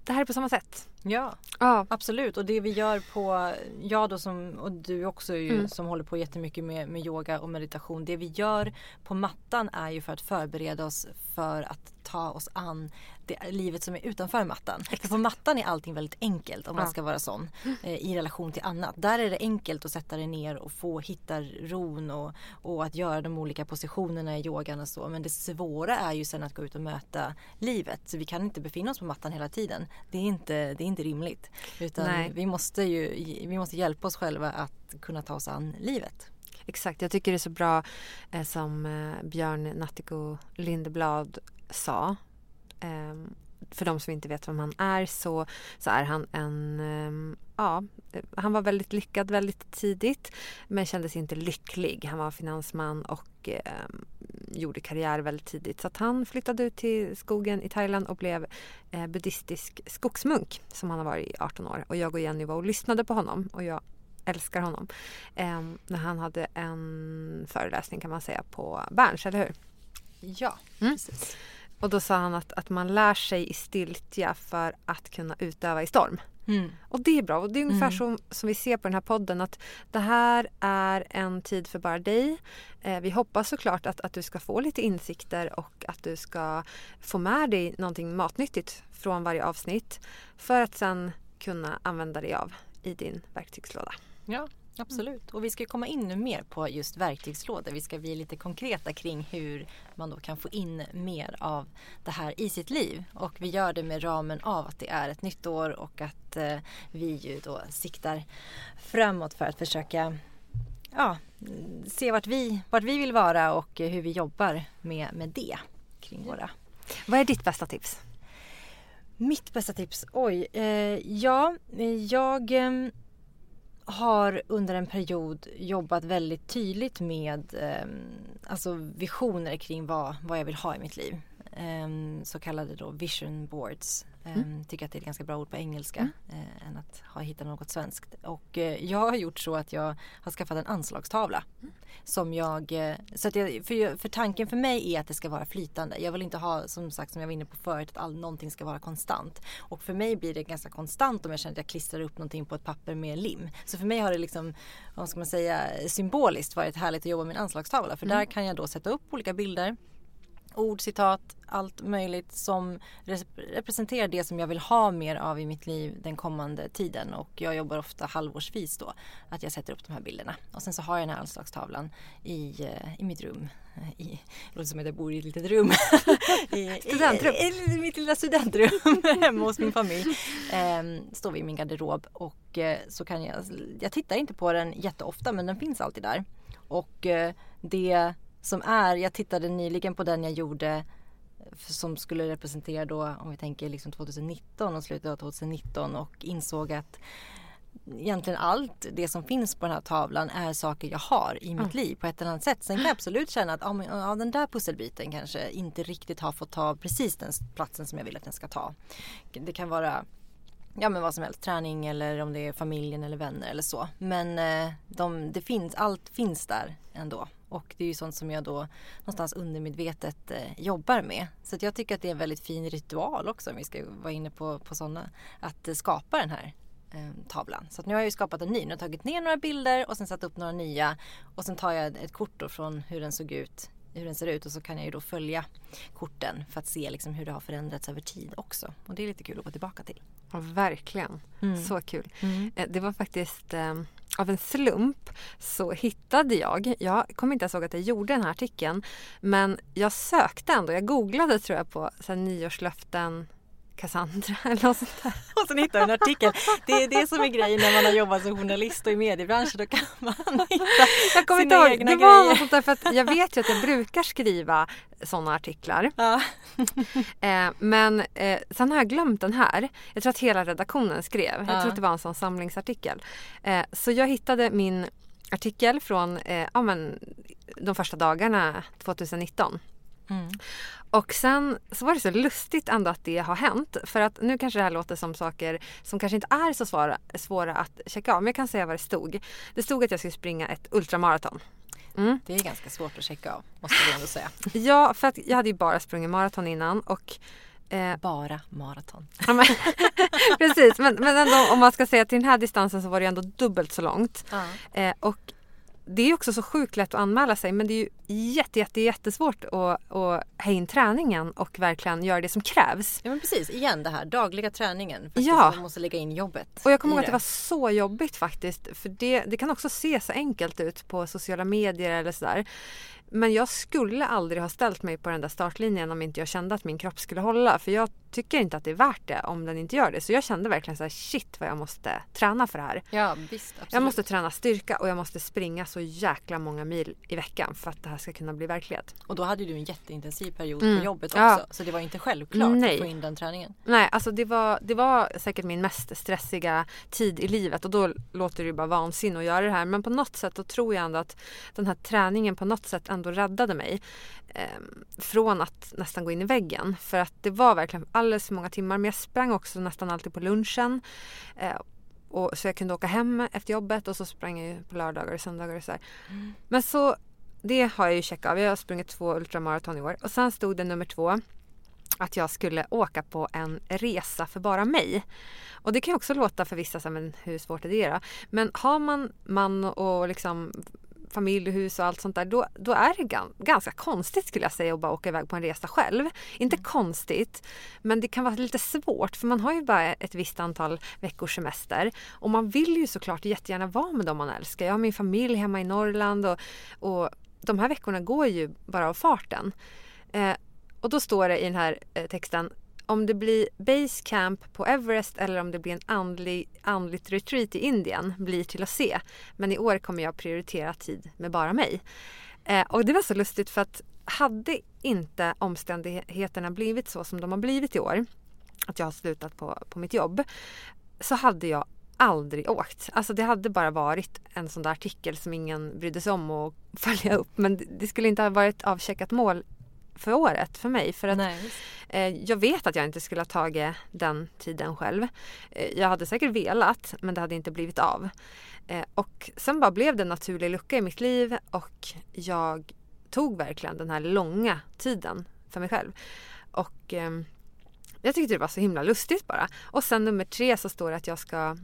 det här är på samma sätt. Ja, ja, absolut. Och det vi gör på, jag då som, och du också ju, mm. som håller på jättemycket med, med yoga och meditation. Det vi gör på mattan är ju för att förbereda oss för att ta oss an det livet som är utanför mattan. Exakt. För på mattan är allting väldigt enkelt om man ska vara sån eh, i relation till annat. Där är det enkelt att sätta dig ner och få hitta ron och, och att göra de olika positionerna i yogan och så. Men det svåra är ju sen att gå ut och möta livet. Så vi kan inte befinna oss på mattan hela tiden. Det är inte, det är inte rimligt. Utan vi måste ju vi måste hjälpa oss själva att kunna ta oss an livet. Exakt, jag tycker det är så bra eh, som eh, Björn Nattiko Lindeblad sa. Eh, för de som inte vet vem han är så, så är han en... Eh, ja, han var väldigt lyckad väldigt tidigt men kändes inte lycklig. Han var finansman och ehm, gjorde karriär väldigt tidigt. Så han flyttade ut till skogen i Thailand och blev eh, buddhistisk skogsmunk som han har varit i 18 år. Och jag och Jenny var och lyssnade på honom och jag älskar honom. Eh, när han hade en föreläsning kan man säga på Berns, eller hur? Ja, mm. precis. Och då sa han att, att man lär sig i stiltja för att kunna utöva i storm. Mm. Och det är bra. Och det är ungefär mm. som, som vi ser på den här podden att det här är en tid för bara dig. Eh, vi hoppas såklart att, att du ska få lite insikter och att du ska få med dig någonting matnyttigt från varje avsnitt för att sen kunna använda dig av i din verktygslåda. Ja, absolut. Och vi ska komma in nu mer på just verktygslådor. Vi ska bli lite konkreta kring hur man då kan få in mer av det här i sitt liv. Och vi gör det med ramen av att det är ett nytt år och att eh, vi ju då siktar framåt för att försöka ja, se vart vi, vart vi vill vara och hur vi jobbar med, med det kring våra Vad är ditt bästa tips? Mitt bästa tips? Oj. Eh, ja, jag eh, har under en period jobbat väldigt tydligt med eh, alltså visioner kring vad, vad jag vill ha i mitt liv. Eh, så kallade då vision boards. Mm. Tycker att det är ett ganska bra ord på engelska mm. eh, än att ha hittat något svenskt. Och eh, jag har gjort så att jag har skaffat en anslagstavla. Mm. Som jag, eh, så att jag, för, för tanken för mig är att det ska vara flytande. Jag vill inte ha som sagt som jag var inne på förut att all, någonting ska vara konstant. Och för mig blir det ganska konstant om jag känner att jag klistrar upp någonting på ett papper med lim. Så för mig har det liksom, vad ska man säga, symboliskt varit härligt att jobba med en anslagstavla. För mm. där kan jag då sätta upp olika bilder ord, citat, allt möjligt som representerar det som jag vill ha mer av i mitt liv den kommande tiden och jag jobbar ofta halvårsvis då att jag sätter upp de här bilderna och sen så har jag den här anslagstavlan i, eh, i mitt rum i, det låter som att jag bor i ett litet rum. I, studentrum? I, i, mitt lilla studentrum hemma hos min familj. Ehm, står vi i min garderob och eh, så kan jag, jag tittar inte på den jätteofta men den finns alltid där. Och eh, det som är, jag tittade nyligen på den jag gjorde som skulle representera då om vi tänker liksom 2019 och slutet av 2019 och insåg att egentligen allt det som finns på den här tavlan är saker jag har i mitt mm. liv på ett eller annat sätt. Sen kan jag absolut känna att ja, men, ja, den där pusselbiten kanske inte riktigt har fått ta precis den platsen som jag vill att den ska ta. Det kan vara ja men vad som helst, träning eller om det är familjen eller vänner eller så. Men eh, de, det finns, allt finns där ändå. Och det är ju sånt som jag då någonstans undermedvetet eh, jobbar med. Så jag tycker att det är en väldigt fin ritual också om vi ska vara inne på, på sådana. Att eh, skapa den här eh, tavlan. Så nu har jag ju skapat en ny. Nu har jag tagit ner några bilder och sen satt upp några nya. Och sen tar jag ett kort då från hur den såg ut hur den ser ut och så kan jag ju då följa korten för att se liksom hur det har förändrats över tid också. Och det är lite kul att gå tillbaka till. Ja, verkligen. Mm. Så kul. Mm. Eh, det var faktiskt eh, av en slump så hittade jag, jag kommer inte ens ihåg att jag gjorde den här artikeln, men jag sökte ändå, jag googlade tror jag på så här, nyårslöften Cassandra eller något sånt där. Och sen hittar du en artikel. Det är det som är grejen när man har jobbat som journalist och i mediebranschen. Då kan man hitta jag kommer sina inte ihåg. egna det grejer. var något sånt där för att jag vet ju att jag brukar skriva sådana artiklar. Ja. eh, men eh, sen har jag glömt den här. Jag tror att hela redaktionen skrev. Jag Ja. tror att det var en sån samlingsartikel. Eh, så jag hittade min artikel från eh, ja, men, de första dagarna 2019. Mm. Och sen så var det så lustigt ändå att det har hänt. För att nu kanske det här låter som saker som kanske inte är så svåra, svåra att checka av. Men jag kan säga vad det stod. Det stod att jag skulle springa ett ultramaraton. Mm. Det är ganska svårt att checka av måste vi ändå säga. Ja, för att jag hade ju bara sprungit maraton innan och eh, Bara maraton. Precis, men, men ändå om man ska säga till den här distansen så var det ändå dubbelt så långt. Ja. Eh, och det är också så sjukt lätt att anmäla sig men det är ju jätte, jätte, jättesvårt att, att ha in träningen och verkligen göra det som krävs. Ja men precis, igen det här dagliga träningen. Ja. Man måste lägga in jobbet. Och jag kommer ihåg att det var så jobbigt faktiskt. För det, det kan också se så enkelt ut på sociala medier eller sådär. Men jag skulle aldrig ha ställt mig på den där startlinjen om inte jag kände att min kropp skulle hålla. För jag tycker inte att det är värt det om den inte gör det. Så jag kände verkligen så här, shit vad jag måste träna för det här. Ja visst, absolut. Jag måste träna styrka och jag måste springa så jäkla många mil i veckan för att det här ska kunna bli verklighet. Och då hade du en jätteintensiv period Mm. på jobbet också. Ja. Så det var inte självklart Nej. att få in den träningen. Nej, alltså det var, det var säkert min mest stressiga tid i livet och då låter det ju bara vansinne att göra det här. Men på något sätt då tror jag ändå att den här träningen på något sätt ändå räddade mig eh, från att nästan gå in i väggen. För att det var verkligen alldeles för många timmar. Men jag sprang också nästan alltid på lunchen. Eh, och, så jag kunde åka hem efter jobbet och så sprang jag på lördagar och söndagar och så här. Men så det har jag ju checkat av. Jag har sprungit två ultramaraton i år. Och sen stod det nummer två att jag skulle åka på en resa för bara mig. Och det kan ju också låta för vissa men hur svårt är det då? Men har man man och liksom familj och hus och allt sånt där, då, då är det ganska konstigt skulle jag säga att bara åka iväg på en resa själv. Inte mm. konstigt, men det kan vara lite svårt för man har ju bara ett visst antal veckors semester och man vill ju såklart jättegärna vara med dem man älskar. Jag har min familj hemma i Norrland och, och de här veckorna går ju bara av farten. Eh, och då står det i den här eh, texten om det blir base camp på Everest eller om det blir en andlig, andligt retreat i Indien blir till att se. Men i år kommer jag prioritera tid med bara mig. Eh, och det var så lustigt för att hade inte omständigheterna blivit så som de har blivit i år, att jag har slutat på, på mitt jobb, så hade jag aldrig åkt. Alltså det hade bara varit en sån där artikel som ingen brydde sig om att följa upp. Men det skulle inte ha varit avcheckat mål för året för mig. För att eh, jag vet att jag inte skulle ha tagit den tiden själv. Eh, jag hade säkert velat men det hade inte blivit av. Eh, och sen bara blev det en naturlig lucka i mitt liv och jag tog verkligen den här långa tiden för mig själv. Och eh, jag tyckte det var så himla lustigt bara. Och sen nummer tre så står det att jag ska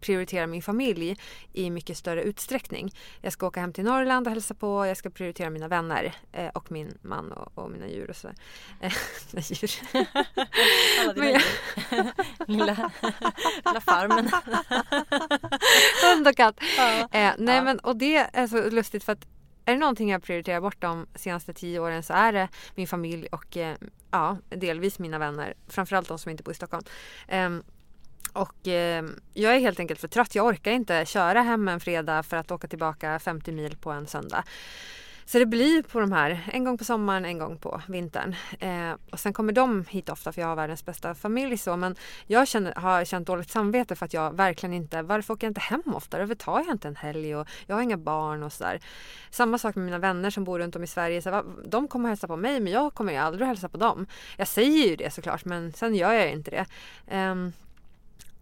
prioritera min familj i mycket större utsträckning. Jag ska åka hem till Norrland och hälsa på. Jag ska prioritera mina vänner eh, och min man och, och mina djur och sådär. Eh, djur. Alla dina djur. lilla, lilla farmen. Hund och katt. Ja. Eh, nej ja. men och det är så lustigt för att är det någonting jag prioriterar bort de senaste tio åren så är det min familj och eh, ja, delvis mina vänner. Framförallt de som inte bor i Stockholm. Um, och eh, jag är helt enkelt för trött. Jag orkar inte köra hem en fredag för att åka tillbaka 50 mil på en söndag. Så det blir på de här, en gång på sommaren, en gång på vintern. Eh, och sen kommer de hit ofta för jag har världens bästa familj så. Men jag känner, har känt dåligt samvete för att jag verkligen inte, varför åker jag inte hem oftare? Varför tar jag inte en helg? Och jag har inga barn och sådär. Samma sak med mina vänner som bor runt om i Sverige. Så, de kommer hälsa på mig men jag kommer ju aldrig hälsa på dem. Jag säger ju det såklart men sen gör jag inte det. Eh,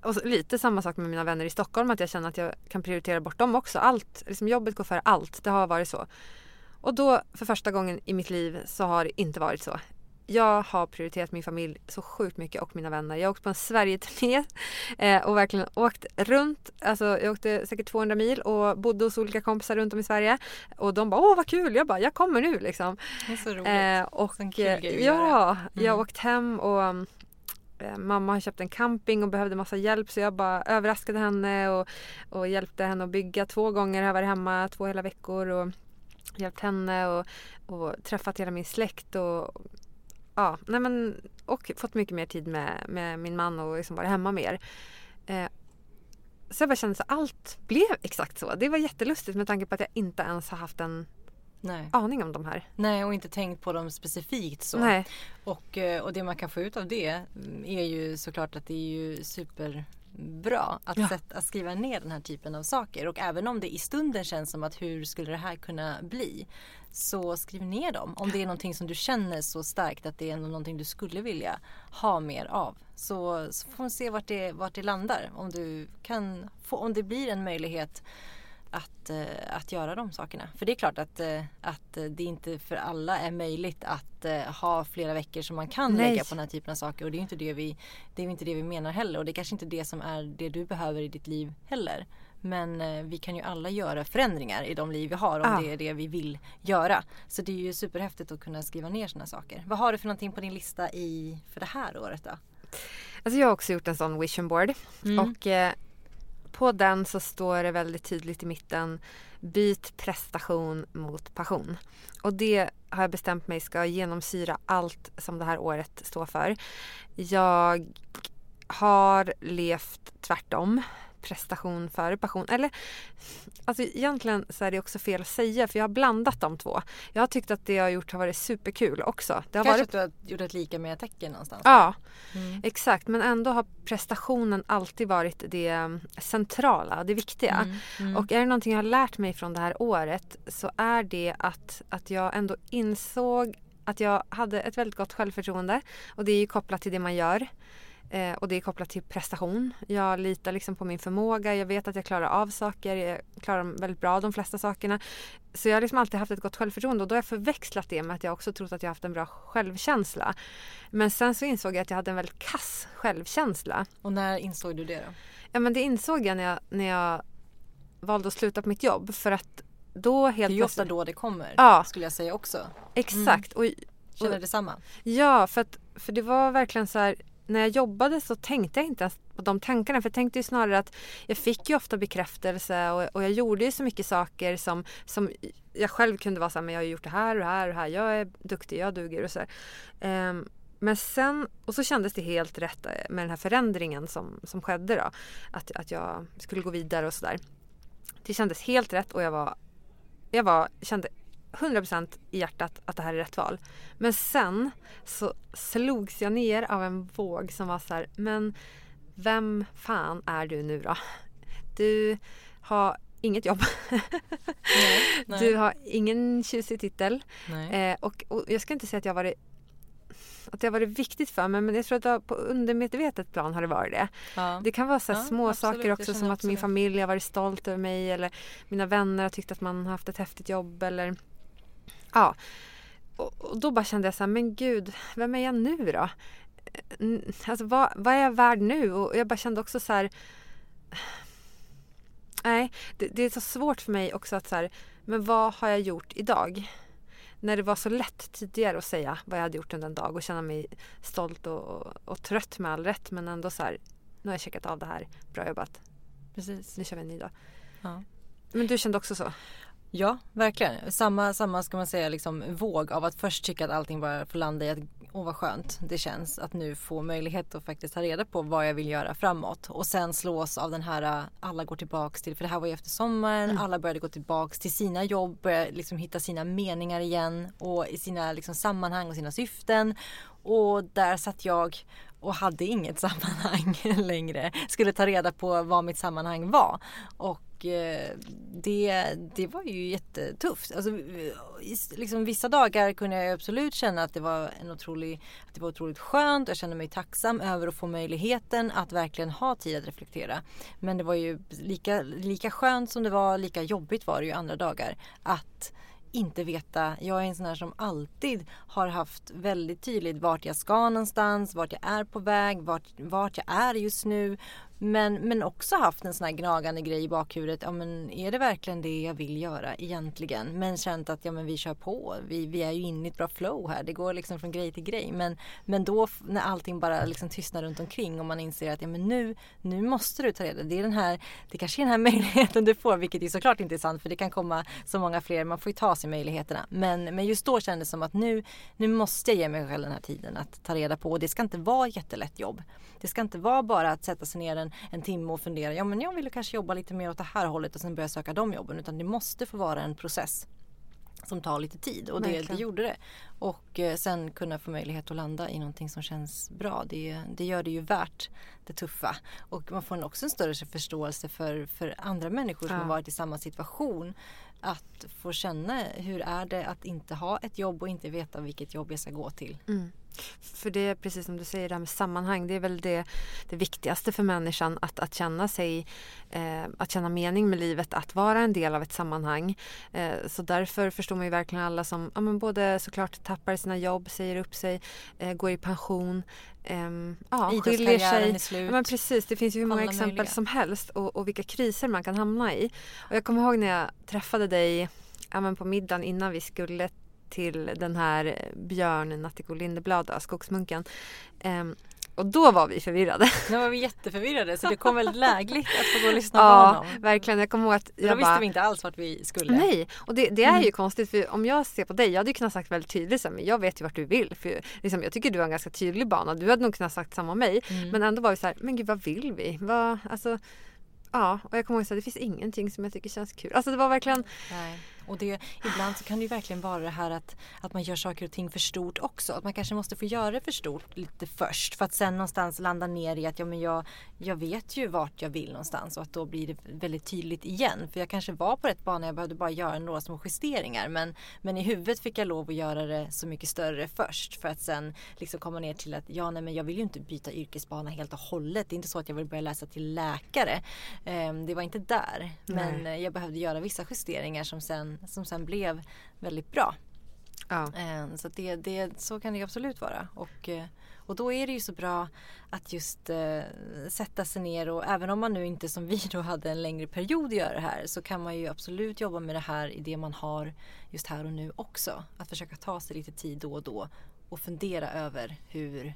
och lite samma sak med mina vänner i Stockholm, att jag känner att jag kan prioritera bort dem också. Allt, liksom jobbet går före allt. Det har varit så. Och då för första gången i mitt liv så har det inte varit så. Jag har prioriterat min familj så sjukt mycket och mina vänner. Jag har åkt på en Sverigeturné eh, och verkligen åkt runt. Alltså jag åkte säkert 200 mil och bodde hos olika kompisar runt om i Sverige. Och de bara åh vad kul! Jag bara jag kommer nu liksom. Det är så roligt. Eh, och, ja, mm. jag har åkt hem och Eh, Eh, mamma har köpt en camping och behövde massa hjälp så jag bara överraskade henne och, och hjälpte henne att bygga två gånger. Jag har varit hemma två hela veckor och hjälpt henne och, och träffat hela min släkt och ja, nej men, och fått mycket mer tid med, med min man och liksom varit hemma mer. Eh, så jag bara kände att allt blev exakt så. Det var jättelustigt med tanke på att jag inte ens har haft en Nej. aning om de här. Nej och inte tänkt på dem specifikt så. Nej. Och, eh, och det man kan få ut av det mm, är ju såklart att det är ju superbra att, ja. sätta, att skriva ner den här typen av saker. Och även om det i stunden känns som att hur skulle det här kunna bli? Så skriv ner dem. Om det är någonting som du känner så starkt att det är någonting du skulle vilja ha mer av. Så, så får man se vart det, vart det landar. Om, du kan få, om det blir en möjlighet att, eh, att göra de sakerna. För det är klart att, eh, att det inte för alla är möjligt att eh, ha flera veckor som man kan Nej. lägga på den här typen av saker. Och det är inte det, vi, det är inte det vi menar heller. Och det är kanske inte det som är det du behöver i ditt liv heller. Men vi kan ju alla göra förändringar i de liv vi har om ja. det är det vi vill göra. Så det är ju superhäftigt att kunna skriva ner sådana saker. Vad har du för någonting på din lista i, för det här året då? Alltså jag har också gjort en sån vision board. Mm. Och på den så står det väldigt tydligt i mitten Byt prestation mot passion. Och det har jag bestämt mig ska genomsyra allt som det här året står för. Jag har levt tvärtom prestation före passion. Eller alltså egentligen så är det också fel att säga för jag har blandat de två. Jag har tyckt att det jag har gjort har varit superkul också. Det har Kanske varit... att du har gjort ett lika med tecken någonstans? Ja, mm. exakt. Men ändå har prestationen alltid varit det mm, centrala, det viktiga. Mm. Mm. Och är det någonting jag har lärt mig från det här året så är det att, att jag ändå insåg att jag hade ett väldigt gott självförtroende och det är ju kopplat till det man gör. Eh, och det är kopplat till prestation. Jag litar liksom på min förmåga. Jag vet att jag klarar av saker. Jag klarar väldigt bra de flesta sakerna. Så jag har liksom alltid haft ett gott självförtroende och då har jag förväxlat det med att jag också trott att jag haft en bra självkänsla. Men sen så insåg jag att jag hade en väldigt kass självkänsla. Och när insåg du det då? Ja men det insåg jag när jag, när jag valde att sluta på mitt jobb för att då Det helt är ju ofta då det kommer Ja. skulle jag säga också. Exakt. Och, Känner och, detsamma? ja, för, att, för det var verkligen så här. När jag jobbade så tänkte jag inte ens på de tankarna. För jag tänkte ju snarare att jag fick ju ofta bekräftelse och, och jag gjorde ju så mycket saker som, som jag själv kunde vara så här, men jag har ju gjort det här och det här och det här. Jag är duktig, jag duger och så här. Ehm, men sen, och så kändes det helt rätt eh, med den här förändringen som, som skedde då. Att, att jag skulle gå vidare och sådär. Det kändes helt rätt och jag var, jag var, kände 100% i hjärtat att det här är rätt val. Men sen så slogs jag ner av en våg som var så här, men vem fan är du nu då? Du har inget jobb. Nej. Du har ingen tjusig titel. Nej. Eh, och, och jag ska inte säga att jag varit att det har varit viktigt för mig men jag tror att har- på undermedvetet plan har det varit det. Ja. Det kan vara så Ja, små absolut, saker jag också som att min familj har varit stolt över mig eller mina vänner har tyckt att man har haft ett häftigt jobb eller ja. Och, då bara kände jag så här, men gud, vem är jag nu då? Alltså vad, vad är jag värd nu? Och jag bara kände också så här Nej, det, det är så svårt för mig också att så här, men vad har jag gjort idag? När det var så lätt tidigare att säga vad jag hade gjort under en dag och känna mig stolt och, och, och trött med all rätt men ändå så här, nu har jag checkat av det här, bra jobbat, Precis. nu kör vi en ny dag. Ja. Men du kände också så? Ja, verkligen. Samma, samma ska man säga liksom våg av att först tycka att allting bara får landa i att åh vad skönt det känns att nu få möjlighet att faktiskt ta reda på vad jag vill göra framåt och sen slås av den här äh, alla går tillbaks till, för det här var ju efter sommaren, alla började gå tillbaks till sina jobb, började liksom hitta sina meningar igen och i sina liksom sammanhang och sina syften och där satt jag och hade inget sammanhang längre. Skulle ta reda på vad mitt sammanhang var. Och Eh, det, det var ju jättetufft. Alltså, liksom, vissa dagar kunde jag absolut känna att det var en otrolig, att det var otroligt skönt. Jag kände mig tacksam över att få möjligheten att verkligen ha tid att reflektera. Men det var ju lika, lika skönt som det var, lika jobbigt var det ju andra dagar. Att inte veta. Jag är en sån här som alltid har haft väldigt tydligt vart jag ska någonstans, vart jag är på väg, vart, vart jag är just nu. Men, men också haft en sån här gnagande grej i bakhuvudet. Ja, men är det verkligen det jag vill göra egentligen? Men känt att ja, men vi kör på. Vi, vi är ju inne i ett bra flow här. Det går liksom från grej till grej. Men, men då när allting bara liksom tystnar runt omkring och man inser att ja, men nu, nu måste du ta reda det är den här, Det kanske är den här möjligheten du får, vilket är såklart inte är sant för det kan komma så många fler. Man får ju ta sig möjligheterna. Men, men just då kändes det som att nu, nu måste jag ge mig själv den här tiden att ta reda på. Och det ska inte vara ett jättelätt jobb. Det ska inte vara bara att sätta sig ner en, en timme och fundera. Ja men jag vill kanske jobba lite mer åt det här hållet och sen börja söka de jobben. Utan det måste få vara en process som tar lite tid och det, det gjorde det. Och eh, sen kunna få möjlighet att landa i någonting som känns bra. Det, det gör det ju värt det tuffa. Och man får också en större förståelse för, för andra människor som Ja. har varit i samma situation. Att få känna hur är det att inte ha ett jobb och inte veta vilket jobb jag ska gå till. Mm. För det är precis som du säger, det här med sammanhang. Det är väl det, det viktigaste för människan. Att, att känna sig, eh, att känna mening med livet, att vara en del av ett sammanhang. Eh, så därför förstår man ju verkligen alla som ja, men både såklart tappar sina jobb, säger upp sig, eh, går i pension. ehm, ja, skiljer sig. är slut. Ja, men precis, det finns ju hur många Alla exempel möjliga. som helst och, och vilka kriser man kan hamna i. Och jag kommer ihåg när jag träffade dig ja, på middagen innan vi skulle till den här Björn Natthiko Lindeblad, då, Skogsmunken. Ehm, och då var vi förvirrade. Nu var vi jätteförvirrade så det kom väldigt lägligt att få gå och lyssna på ja, honom. verkligen. Jag kommer ihåg att Då jag visste bara, vi inte alls vart vi skulle. Nej, och det, det är Mm. ju konstigt för om jag ser på dig, jag hade ju kunnat sagt väldigt tydligt men jag vet ju vart du vill. För liksom, jag tycker du har en ganska tydlig bana. Du hade nog kunnat sagt samma om mig. Mm. Men ändå var vi så här, men gud vad vill vi? Vad, alltså, ja, och jag kommer ihåg att det finns ingenting som jag tycker känns kul. Alltså det var verkligen, Nej. Och det, ibland så kan det ju verkligen vara det här att, att man gör saker och ting för stort också. Att man kanske måste få göra det för stort lite först. För att sen någonstans landa ner i att ja, men jag, jag vet ju vart jag vill någonstans. Och att då blir det väldigt tydligt igen. För jag kanske var på rätt bana. Jag behövde bara göra några små justeringar. Men, men i huvudet fick jag lov att göra det så mycket större först. För att sen liksom komma ner till att ja, nej, men jag vill ju inte byta yrkesbana helt och hållet. Det är inte så att jag vill börja läsa till läkare. Ehm, det var inte där. Men Nej. eh, jag behövde göra vissa justeringar som sen, som sen blev väldigt bra. Ja. Eh, Så, att det, det, så kan det absolut vara. Och, eh, och då är det ju så bra att just eh, sätta sig ner och även om man nu inte som vi då hade en längre period gör det här så kan man ju absolut jobba med det här i det man har just här och nu också. Att försöka ta sig lite tid då och då och fundera över hur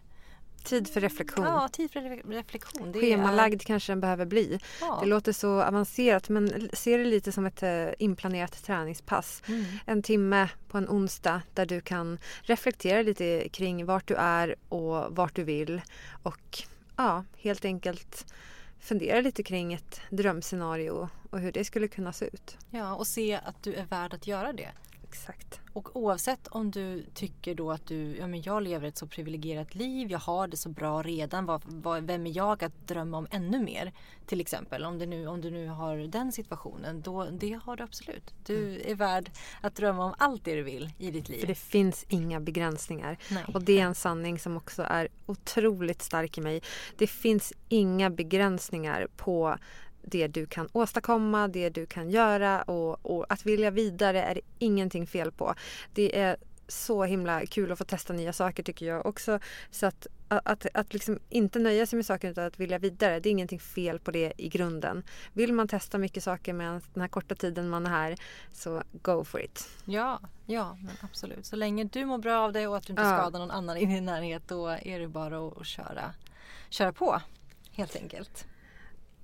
Tid för reflektion. Ja, tid för re- reflektion. Det Schemalagd kanske den behöver bli. Ja. Det låter så avancerat men se det lite som ett eh, inplanerat träningspass. Mm. En timme på en onsdag där du kan reflektera lite kring vart du är och vart du vill. Och ja, helt enkelt fundera lite kring ett drömscenario och hur det skulle kunna se ut. Ja, och se att du är värd att göra det. Exakt. Och oavsett om du tycker då att du, ja men jag lever ett så privilegierat liv, jag har det så bra redan, vad, vad, vem är jag att drömma om ännu mer? Till exempel, om, det nu, om du nu har den situationen, då, det har du absolut. Du är värd att drömma om allt det du vill i ditt liv. För det finns inga begränsningar. Nej. Och det är en sanning som också är otroligt stark i mig. Det finns inga begränsningar på det du kan åstadkomma, det du kan göra och, och att vilja vidare är det ingenting fel på. Det är så himla kul att få testa nya saker tycker jag också. Så att, att, att liksom inte nöja sig med saker utan att vilja vidare, det är ingenting fel på det i grunden. Vill man testa mycket saker med den här korta tiden man är här, så go for it. Ja, ja men absolut. Så länge du mår bra av det och att du inte Ja. skadar någon annan i din närhet då är det bara att, att köra, köra på. Helt enkelt.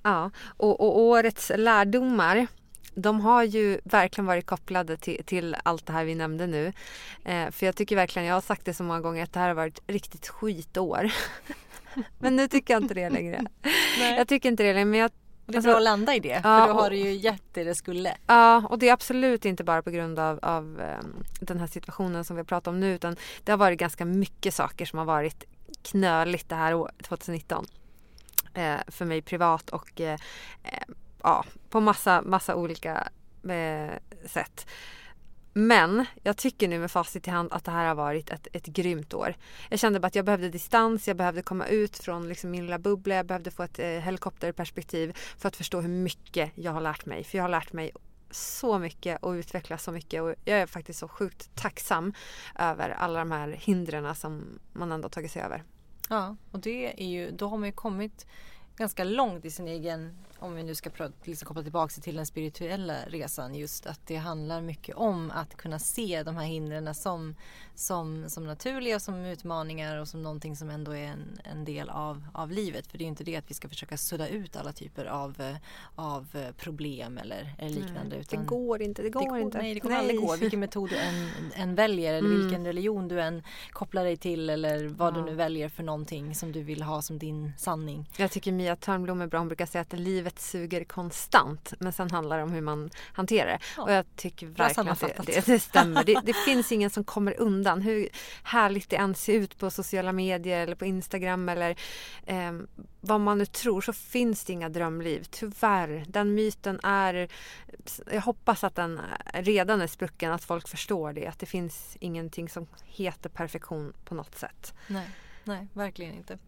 Ja, och, och årets lärdomar de har ju verkligen varit kopplade till, till allt det här vi nämnde nu. Eh, för jag tycker verkligen, jag har sagt det så många gånger, att det här har varit ett riktigt skitår. men nu tycker jag inte det längre. Nej. Jag tycker inte det längre. Men jag, Det är Alltså- bra att landa i det, Ja, för då har du ju gett det det skulle. ja, och det är absolut inte bara på grund av, av ehm, den här situationen som vi pratar om nu. Utan det har varit ganska mycket saker som har varit knöligt det här året, 2019. Eh, för mig privat och eh, eh, ja, på massa, massa olika eh, sätt. Men jag tycker nu med facit i hand att det här har varit ett, ett grymt år. Jag kände bara att jag behövde distans, jag behövde komma ut från liksom min lilla bubbla, jag behövde få ett eh, helikopterperspektiv för att förstå hur mycket jag har lärt mig. För jag har lärt mig så mycket och utvecklats så mycket och jag är faktiskt så sjukt tacksam över alla de här hindren som man ändå tagit sig över. Ja, och det är ju, då har man ju kommit ganska långt i sin egen, om vi nu ska liksom koppla tillbaka till den spirituella resan, just att det handlar mycket om att kunna se de här hindren som, som, som naturliga, som utmaningar och som någonting som ändå är en, en del av, av livet. För det är inte det att vi ska försöka sudda ut alla typer av, av problem eller, eller liknande. det utan går inte, det går, det går, inte. Nej, det kommer aldrig gå. Vilken metod du än, än väljer eller Mm. vilken religion du än kopplar dig till eller vad Ja. du nu väljer för någonting som du vill ha som din sanning. Jag tycker Mia Törnblom är bra. Hon brukar säga att livet suger konstant. Men sen handlar det om hur man hanterar det. Ja. Och jag tycker verkligen att det, det, det stämmer. Det, det finns ingen som kommer undan. Hur härligt det än ser ut på sociala medier eller på Instagram eller eh, vad man nu tror så finns det inga drömliv. Tyvärr. Den myten är... Jag hoppas att den redan är sprucken. Att folk förstår det. Att det finns ingenting som heter perfektion på något sätt. Nej, nej, verkligen inte.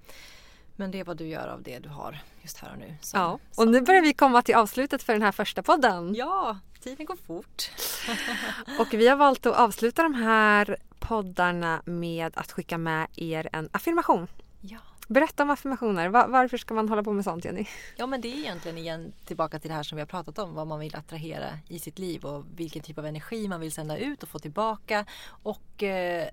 Men det är vad du gör av det du har just här och nu. som- Ja, och nu börjar vi komma till avslutet för den här första podden. Ja, tiden går fort. Och vi har valt att avsluta de här poddarna med att skicka med er en affirmation. Ja. Berätta om affirmationer. Va- varför ska man hålla på med sånt Jenny? Ja men det är egentligen igen tillbaka till det här som vi har pratat om. Vad man vill attrahera i sitt liv och vilken typ av energi man vill sända ut och få tillbaka. Och eh,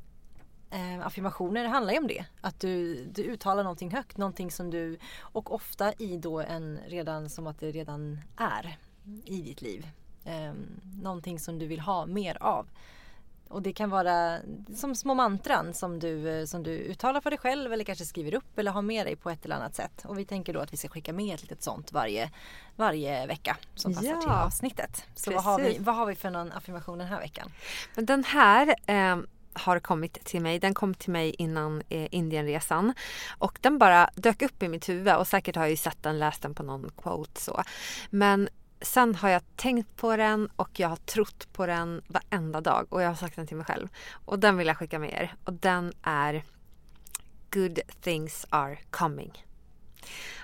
eh, affirmationer handlar ju om det. Att du, du uttalar någonting högt. Någonting som du och ofta i då en redan som att det redan är i ditt liv. Eh, någonting som du vill ha mer av. Och det kan vara som små mantran som du, som du uttalar för dig själv eller kanske skriver upp eller har med dig på ett eller annat sätt. Och vi tänker då att vi ska skicka med ett litet sånt varje, varje vecka som passar Ja. till avsnittet. Så vad har, vi, vad har vi för någon affirmation den här veckan? Men den här eh, har kommit till mig. Den kom till mig innan eh, Indienresan. Och den bara dök upp i mitt huvud och säkert har jag ju sett den, läst den på någon quote så. Men sen har jag tänkt på den och jag har trott på den varenda dag och jag har sagt den till mig själv. Och den vill jag skicka med er. Och den är Good things are coming.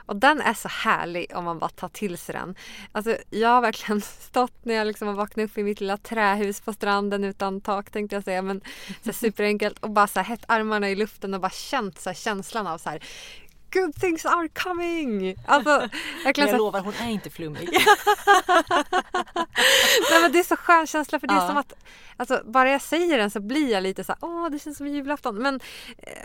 Och den är så härlig om man bara tar till sig den. Alltså jag har verkligen stått när jag liksom har vaknat upp i mitt lilla trähus på stranden utan tak tänkte jag säga. Men så superenkelt och bara så här, hett armarna i luften och bara känt så här, känslan av så här good things are coming! Alltså, verkligen jag lovar, hon är inte flummig. Nej, men det är så skön känsla för det är ja. som att alltså, bara jag säger den så blir jag lite så här, åh det känns som julafton. Men eh,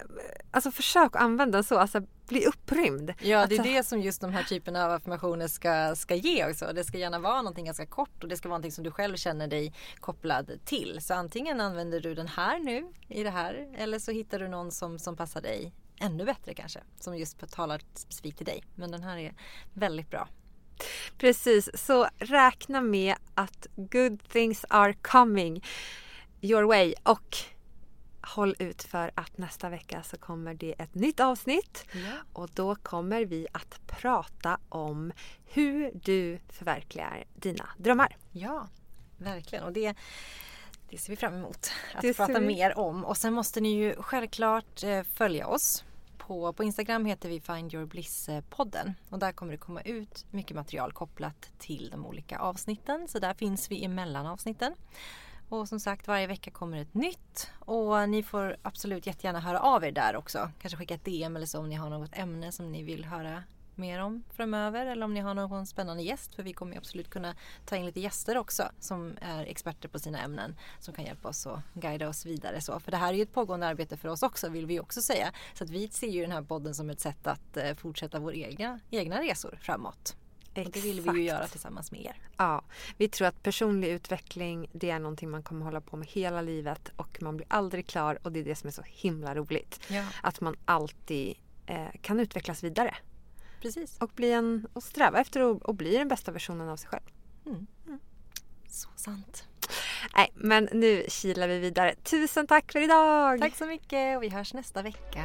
alltså försök att använda den så, alltså bli upprymd. Ja det är alltså, det som just de här typerna av affirmationer ska, ska ge också. Det ska gärna vara någonting ganska kort och det ska vara någonting som du själv känner dig kopplad till. Så antingen använder du den här nu i det här eller så hittar du någon som, som passar dig ännu bättre kanske. Som just talar specifikt till dig. Men den här är väldigt bra. Precis, så räkna med att good things are coming your way och håll ut för att nästa vecka så kommer det ett nytt avsnitt ja. och då kommer vi att prata om hur du förverkligar dina drömmar. Ja, verkligen och det det ser vi fram emot att prata vi... mer om och sen måste ni ju självklart eh, följa oss på, på Instagram heter vi Find Your Bliss-podden och där kommer det komma ut mycket material kopplat till de olika avsnitten. Så där finns vi emellan avsnitten. Och som sagt varje vecka kommer ett nytt och ni får absolut jättegärna höra av er där också. Kanske skicka ett DM eller så om ni har något ämne som ni vill höra mer om framöver eller om ni har någon spännande gäst för vi kommer absolut kunna ta in lite gäster också som är experter på sina ämnen som kan hjälpa oss och guida oss vidare så. För det här är ju ett pågående arbete för oss också vill vi också säga. Så att vi ser ju den här podden som ett sätt att eh, fortsätta våra egna, egna resor framåt. Exakt. Och det vill vi ju göra tillsammans med er. Ja, vi tror att personlig utveckling det är någonting man kommer hålla på med hela livet och man blir aldrig klar och det är det som är så himla roligt. Ja. Att man alltid eh, kan utvecklas vidare. Precis. Och, bli en, och sträva efter att, att bli den bästa versionen av sig själv. Mm. Mm. Så sant. Nej, men nu kilar vi vidare. Tusen tack för idag! Tack så mycket och vi hörs nästa vecka.